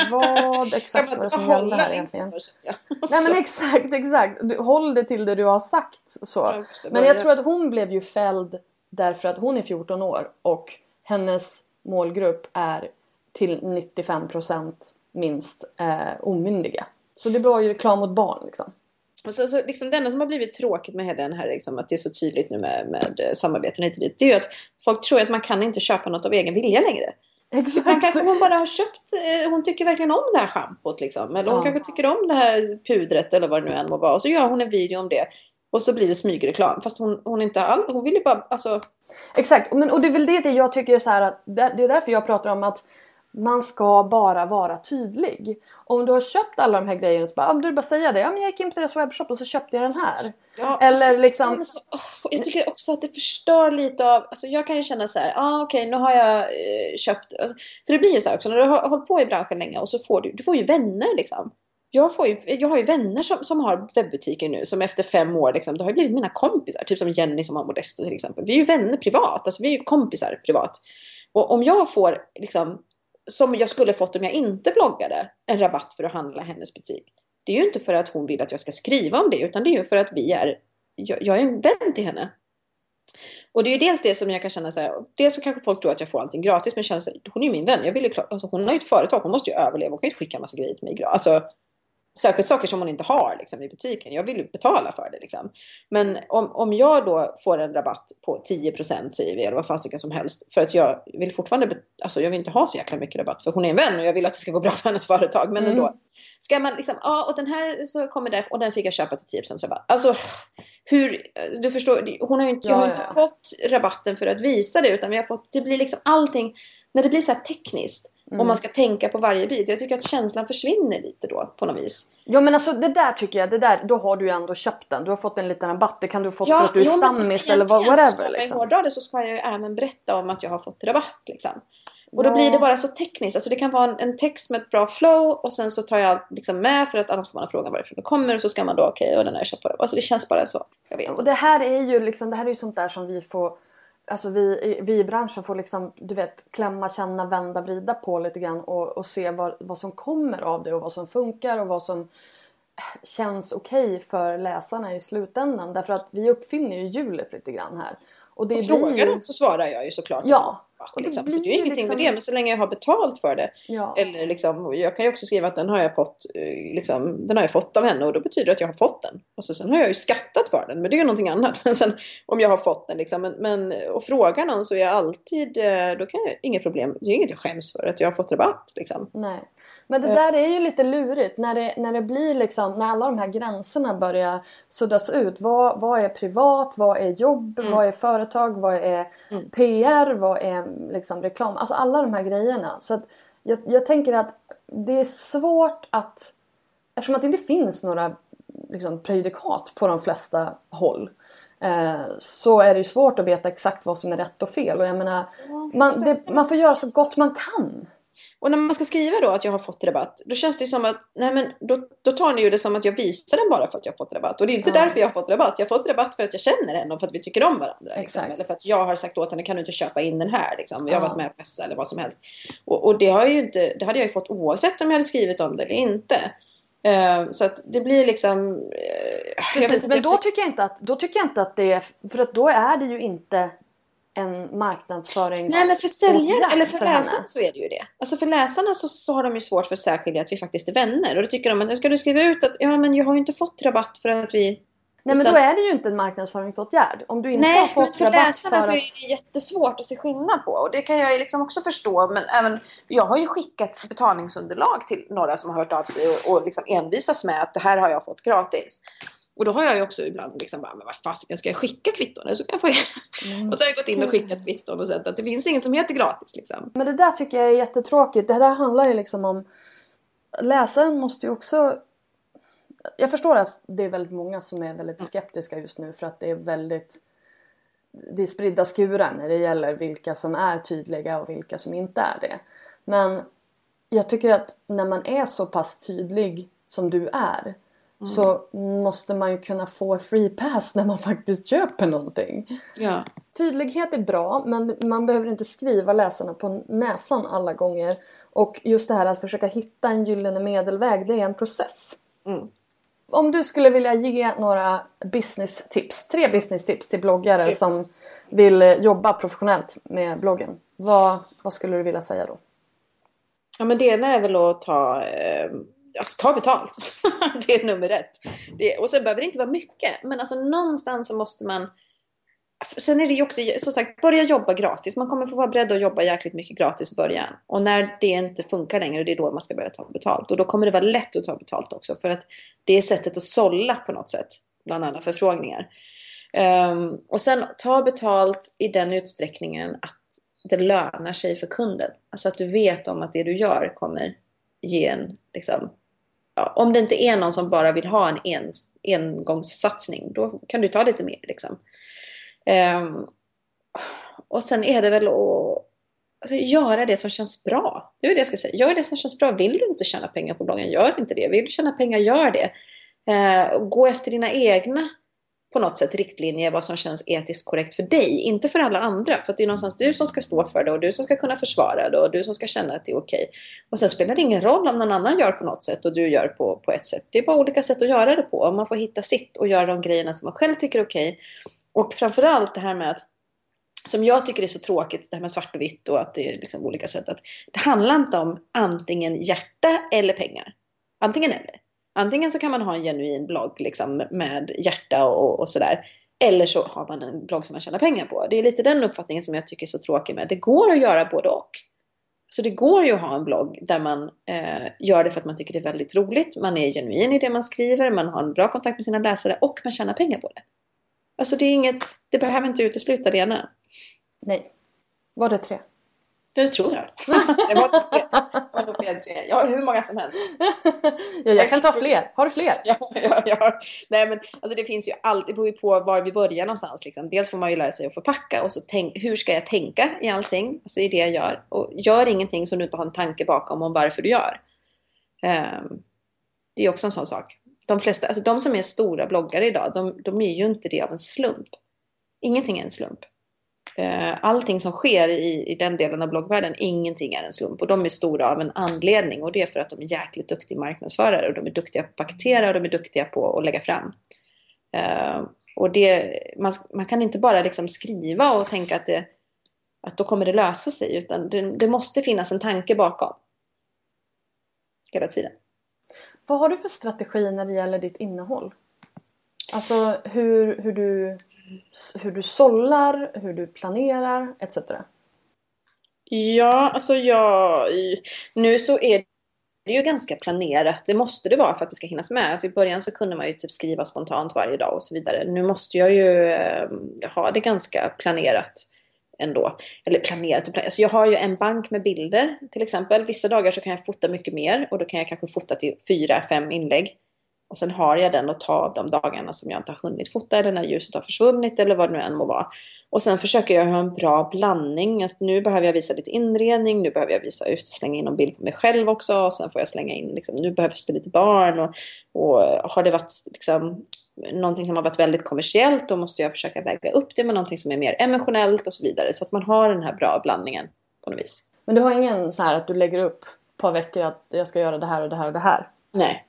vad exakt var det som gällde här egentligen? Nej men exakt, exakt. Du, håll det till det du har sagt. Så. Men jag tror att hon blev ju fälld därför att hon är 14 år och hennes målgrupp är till 95% minst eh, omyndiga. Så det var ju reklam mot barn liksom. Och så, så, liksom, det enda som har blivit tråkigt med hela den här, liksom, att det är så tydligt nu med, med eh, samarbeten hit och dit, det är ju att folk tror att man kan inte köpa något av egen vilja längre. Man Exakt. kanske hon bara har köpt, eh, hon tycker verkligen om det här schampot liksom. Eller hon Ja. kanske tycker om det här pudret eller vad det nu än må vara. Och så gör hon en video om det. Och så blir det smygreklam. Fast hon, hon inte all, hon vill ju bara, alltså. Exakt, men, och det är väl det, jag tycker är så här att det är därför jag pratar om att man ska bara vara tydlig. Om du har köpt alla de här grejerna så bara, om du bara säga det. Ja, men jag gick in på deras webbshop och så köpte jag den här. Ja, Eller liksom- sen Så, åh, jag tycker också att det förstör lite av, alltså jag kan ju känna så här, ah, okej nu har jag eh, köpt, alltså, för det blir ju så här också när du har hållit på i branschen länge och så får du, du får ju vänner liksom. Jag, får ju, jag har ju vänner som, som har webbutiker nu som efter fem år, liksom, det har ju blivit mina kompisar. Typ som Jenny som har Modesto till exempel. Vi är ju vänner privat, alltså vi är ju kompisar privat. Och om jag får, liksom, som jag skulle fått om jag inte bloggade, en rabatt för att handla hennes butik. Det är ju inte för att hon vill att jag ska skriva om det, utan det är ju för att vi är, jag, jag är en vän till henne. Och det är ju dels det som jag kan känna så här, dels så kanske folk tror att jag får allting gratis, men känner så här, hon är ju min vän, jag vill ju alltså hon har ju ett företag, hon måste ju överleva, hon kan ju inte skicka en massa grejer till mig gratis. Alltså, särskilt saker som hon inte har liksom, i butiken, jag vill ju betala för det liksom. Men om, om jag då får en rabatt på 10% säger vi, eller vad fasiken som helst, för att jag vill fortfarande, alltså jag vill inte ha så jäkla mycket rabatt, för hon är en vän och jag vill att det ska gå bra för hennes företag, men Mm. ändå. Ska man liksom, ja och den här så kommer där, och den fick jag köpa till 10% rabatt. Alltså, hur, du förstår, hon har ju inte, jag har Ja, inte ja. fått rabatten för att visa det, utan vi har fått, det blir liksom allting, när det blir så här tekniskt, Mm. och man ska tänka på varje bit, jag tycker att känslan försvinner lite då, på något vis. Ja men alltså det där tycker jag, det där, då har du ju ändå köpt den. Du har fått en liten rabatt. Det kan du ha fått för att du är jo, stammis eller vad- ska whatever. ju Liksom. hårdra det så ska jag ju även berätta om att jag har fått rabatt. Liksom. Och Ja. då blir det bara så tekniskt. Alltså det kan vara en, en text med ett bra flow och sen så tar jag liksom med för att annars får man fråga varifrån det kommer och så ska man då okej och den har jag köpt på rabatt. Alltså det känns bara så. Jag vet Och det här är ju liksom, det här är ju sånt där som vi får Alltså vi, vi i branschen får liksom, du vet, klämma, känna, vända, vrida på lite grann och, och se vad, vad som kommer av det och vad som funkar och vad som känns okej för läsarna i slutändan. Därför att vi uppfinner ju hjulet lite grann här. Och det Och frågar ju... så svarar jag ju såklart. Ja. Rabatt, det liksom. Så det blir är ju ju ingenting med liksom- det. Men så länge jag har betalt för det. Ja. Eller liksom, jag kan ju också skriva att den har jag fått, eh, liksom, den har jag fått av henne och då betyder det att jag har fått den. Och så, sen har jag ju skattat för den, men det är ju någonting annat. Men sen, om jag har fått den liksom, men, men och frågar någon så är jag alltid, eh, då kan jag, inget problem, det är inget jag skäms för att jag har fått rabatt liksom. Nej. Men det där är ju lite lurigt när det, när det blir liksom, när alla de här gränserna börjar suddas ut. Vad, vad är privat? Vad är jobb? Mm. Vad är företag? Vad är mm. PR? Vad är liksom reklam? Alltså alla de här grejerna. Så att jag, jag tänker att det är svårt att, eftersom att det inte finns några liksom, prejudikat på de flesta håll. Eh, så är det svårt att veta exakt vad som är rätt och fel. Och jag menar, man, det, man får göra så gott man kan. Och när man ska skriva då att jag har fått rabatt, då känns det som att, nej men då, då tar ni ju det som att jag visar den bara för att jag har fått rabatt. Och det är inte ja. därför jag har fått rabatt. Jag har fått rabatt för att jag känner henne och för att vi tycker om varandra. Liksom. Eller för att jag har sagt åt henne, kan du inte köpa in den här? Liksom. Jag har ja. varit med på Pessa eller vad som helst. Och, och, det, har ju inte, det hade jag ju fått oavsett om jag hade skrivit om det eller inte. Uh, så att det blir liksom... Uh, Precis, men då tycker, jag inte att, då tycker jag inte att det är... För att då är det ju inte en marknadsförings... Nej men för säljare, eller för, för läsarna så är det ju det. Alltså för läsarna så, så har de ju svårt för att särskilja att vi faktiskt är vänner. Och då tycker de att ska du skriva ut att ja men jag har ju inte fått rabatt för att vi... Nej men då är det ju inte en marknadsföringsåtgärd. Om du inte Nej, har fått men för rabatt läsarna för att... så är det jättesvårt att se skillnad på. Och det kan jag ju liksom också förstå. Men även, jag har ju skickat betalningsunderlag till några som har hört av sig och, och liksom envisas med att det här har jag fått gratis. Och då har jag ju också ibland liksom bara, men vad fasiken ska jag skicka kvitton? Så kan jag få... Mm. Och så har jag gått in och skickat kvitton och sett att det finns inget som heter gratis liksom. Men det där tycker jag är jättetråkigt. Det där handlar ju liksom om... Läsaren måste ju också... Jag förstår att det är väldigt många som är väldigt skeptiska just nu för att det är väldigt... Det är spridda skurar när det gäller vilka som är tydliga och vilka som inte är det. Men jag tycker att när man är så pass tydlig som du är Mm. så måste man ju kunna få free pass när man faktiskt köper någonting. Ja. Tydlighet är bra men man behöver inte skriva läsarna på näsan alla gånger. Och just det här att försöka hitta en gyllene medelväg, det är en process. Mm. Om du skulle vilja ge några business tips, tre business tips till bloggare Tips. som vill jobba professionellt med bloggen. Vad, vad skulle du vilja säga då? Ja men det ena är väl att ta eh alltså, ta betalt. det är nummer ett. Det, och sen behöver det inte vara mycket, men alltså någonstans så måste man Sen är det ju också, som sagt, börja jobba gratis. Man kommer få vara beredd att jobba jäkligt mycket gratis i början. Och när det inte funkar längre, det är då man ska börja ta betalt. Och då kommer det vara lätt att ta betalt också. För att det är sättet att sålla på något sätt, bland alla förfrågningar. Um, och sen ta betalt i den utsträckningen att det lönar sig för kunden. Alltså att du vet om att det du gör kommer ge en liksom, om det inte är någon som bara vill ha en engångssatsning, då kan du ta lite mer. Liksom. Um, och sen är det väl att alltså, göra det som känns bra. Det är det jag ska säga. Gör det som känns bra. Vill du inte tjäna pengar på bloggen, gör inte det. Vill du tjäna pengar, gör det. Uh, gå efter dina egna på något sätt riktlinjer vad som känns etiskt korrekt för dig, inte för alla andra. För det är någonstans du som ska stå för det och du som ska kunna försvara det och du som ska känna att det är okej. Och sen spelar det ingen roll om någon annan gör på något sätt och du gör på, på ett sätt. Det är bara olika sätt att göra det på och man får hitta sitt och göra de grejerna som man själv tycker är okej. Och framförallt det här med att som jag tycker är så tråkigt, det här med svart och vitt och att det är liksom olika sätt. Att det handlar inte om antingen hjärta eller pengar. Antingen eller. Antingen så kan man ha en genuin blogg liksom, med hjärta och, och sådär. Eller så har man en blogg som man tjänar pengar på. Det är lite den uppfattningen som jag tycker är så tråkig med. Det går att göra både och. Så det går ju att ha en blogg där man eh, gör det för att man tycker det är väldigt roligt. Man är genuin i det man skriver, man har en bra kontakt med sina läsare och man tjänar pengar på det. Alltså det är inget, det behöver inte utesluta det ena. Nej. Var det tre? Det tror jag. det var nog fler tre. Jag har hur många som helst. ja, jag kan ta fler. Har du fler? ja, ja, ja. Nej, men alltså det finns ju alltid, det beror ju på var vi börjar någonstans. Liksom. Dels får man ju lära sig att förpacka och så tänk, hur ska jag tänka i allting? Alltså i det jag gör. Och gör ingenting som du inte har en tanke bakom om varför du gör. Um, det är också en sån sak. De flesta, alltså de som är stora bloggare idag, de, de är ju inte det av en slump. Ingenting är en slump. Eh, allting som sker i, i den delen av bloggvärlden, ingenting är en slump. Och de är stora av en anledning och det är för att de är jäkligt duktiga marknadsförare och de är duktiga på att paketera och de är duktiga på att lägga fram. Uh, och det, man, man, kan inte bara liksom skriva och tänka att, det, att då kommer det lösa sig utan det, det måste finnas en tanke bakom. Hela tiden. Vad har du för strategi när det gäller ditt innehåll? Alltså hur, hur, du, hur du sållar, hur du planerar etc. Ja, alltså jag... Nu så är det ju ganska planerat. Det måste det vara för att det ska hinnas med. Alltså I början så kunde man ju typ skriva spontant varje dag och så vidare. Nu måste jag ju ehm, ha det ganska planerat ändå. Eller planerat och planerat. Alltså jag har ju en bank med bilder till exempel. Vissa dagar så kan jag fota mycket mer och då kan jag kanske fota till fyra, fem inlägg. Och sen har jag den att ta av de dagarna som jag inte har hunnit fota eller när ljuset har försvunnit eller vad det nu än må vara. Och sen försöker jag ha en bra blandning. Att nu behöver jag visa lite inredning, nu behöver jag visa, just slänga in en bild på mig själv också. Och sen får jag slänga in, liksom, nu behövs det lite barn. Och, och har det varit liksom, någonting som har varit väldigt kommersiellt då måste jag försöka väga upp det med någonting som är mer emotionellt och så vidare. Så att man har den här bra blandningen på något vis. Men du har ingen så här att du lägger upp ett par veckor att jag ska göra det här och det här och det här? Nej.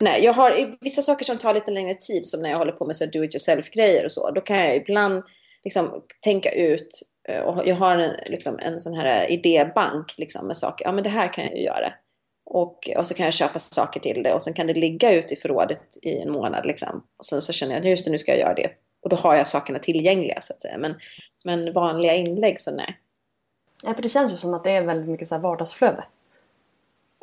Nej, jag har vissa saker som tar lite längre tid som när jag håller på med så do it yourself grejer och så. Då kan jag ibland liksom tänka ut eh, och jag har en, liksom, en sån här idébank liksom, med saker. Ja, men det här kan jag ju göra. Och, och så kan jag köpa saker till det och sen kan det ligga ute i förrådet i en månad. Liksom. Och sen så känner jag att just det, nu ska jag göra det. Och då har jag sakerna tillgängliga så att säga. Men, men vanliga inlägg så nej. Ja, för det känns ju som att det är väldigt mycket så här vardagsflöde.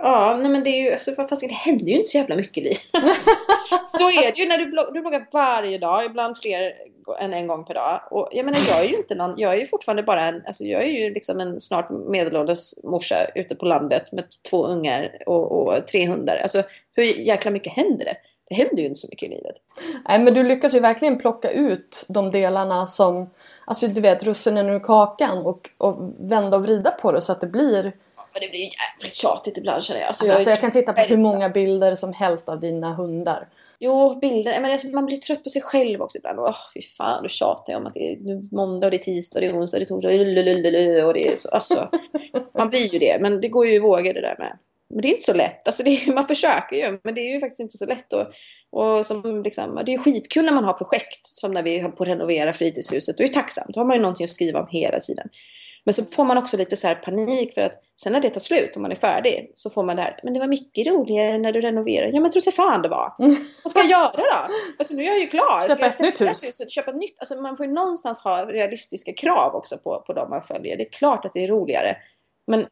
Ja, nej men det är ju, alltså, fast det händer ju inte så jävla mycket i livet. så är det ju när du, bloggar, du bloggar varje dag, ibland fler än en gång per dag. Och jag menar, jag är ju inte någon, jag är ju fortfarande bara en, alltså jag är ju liksom en snart medelålders morsa ute på landet med två ungar och, och tre hundar. Alltså hur jäkla mycket händer det? Det händer ju inte så mycket i livet. Nej men du lyckas ju verkligen plocka ut de delarna som, alltså du vet russinen ur kakan och, och vända och vrida på det så att det blir men det blir ju jävligt tjatigt ibland känner jag. Alltså, jag, alltså, jag kan titta på hur många bilder som helst av dina hundar. Jo, bilder. Men alltså, man blir trött på sig själv också ibland. Åh, fy fan, du tjatar om att det är måndag, och det är tisdag, det är onsdag, det är torsdag, och det är så. Alltså, man blir ju det. Men det går ju i vågor det där med. Men det är inte så lätt. Alltså är, man försöker ju, men det är ju faktiskt inte så lätt. Och, och som liksom, det är skitkul när man har projekt, som när vi höll på att renovera fritidshuset. Då är det tacksamt. Då har man ju någonting att skriva om hela tiden. Men så får man också lite så panik för att sen när det tar slut och man är färdig så får man det här, men det var mycket roligare när du renoverade. Ja men tro sig fan det var. Mm. Vad ska jag göra då? Alltså nu är jag ju klar. Köpa ett nytt hus. Köpa ett nytt. Alltså man får ju någonstans ha realistiska krav också på, på dem man följer. Det är klart att det är roligare. Men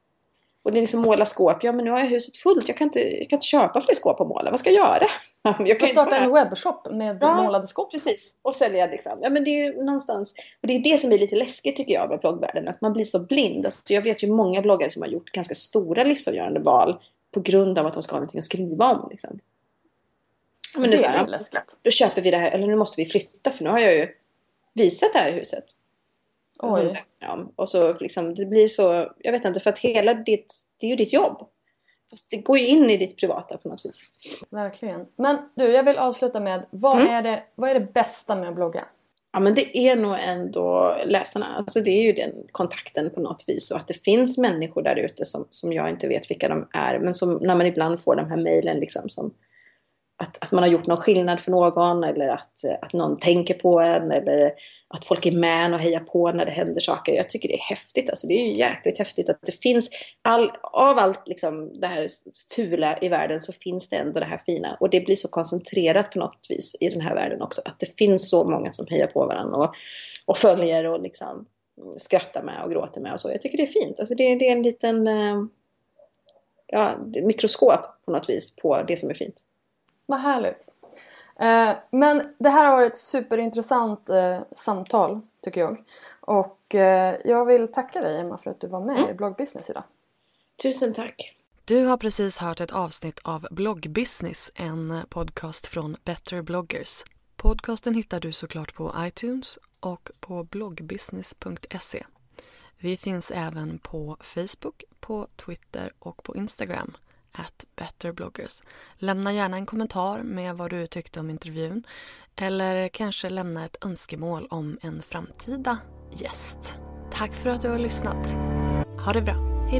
och det är liksom måla skåp. Ja, men nu har jag huset fullt. Jag kan inte, jag kan inte köpa fler skåp att måla. Vad ska jag göra? Jag kan starta en webbshop med ja, målade skåp. Precis. Och sälja liksom. Ja, men det är någonstans. Och det är det som är lite läskigt tycker jag med bloggvärlden. Att man blir så blind. Alltså, jag vet ju många bloggare som har gjort ganska stora livsavgörande val. På grund av att de ska ha någonting att skriva om. Liksom. Men det, det är läskigt. Då köper vi det här. Eller nu måste vi flytta. För nu har jag ju visat det här huset. Oj. Och så liksom, det blir så, jag vet inte, för att hela ditt, det är ju ditt jobb. Fast det går ju in i ditt privata på något vis. Verkligen. Men du, jag vill avsluta med, vad, mm. är, det, vad är det bästa med att blogga? Ja men det är nog ändå läsarna. Alltså det är ju den kontakten på något vis. Och att det finns människor där ute som, som jag inte vet vilka de är. Men som när man ibland får de här mejlen liksom som att, att man har gjort någon skillnad för någon eller att, att någon tänker på en eller att folk är med och hejar på när det händer saker. Jag tycker det är häftigt. Alltså, det är ju jäkligt häftigt att det finns, all, av allt liksom, det här fula i världen så finns det ändå det här fina. Och det blir så koncentrerat på något vis i den här världen också. Att det finns så många som hejar på varandra och, och följer och liksom skrattar med och gråter med och så. Jag tycker det är fint. Alltså, det, det är en liten eh, ja, mikroskop på något vis på det som är fint. Vad härligt. Eh, men det här har varit ett superintressant eh, samtal tycker jag. Och eh, jag vill tacka dig Emma för att du var med mm. i Bloggbusiness idag. Tusen tack. Du har precis hört ett avsnitt av Bloggbusiness, en podcast från Better bloggers. Podcasten hittar du såklart på iTunes och på bloggbusiness.se. Vi finns även på Facebook, på Twitter och på Instagram at betterbloggers. Lämna gärna en kommentar med vad du tyckte om intervjun eller kanske lämna ett önskemål om en framtida gäst. Tack för att du har lyssnat. Ha det bra. Hej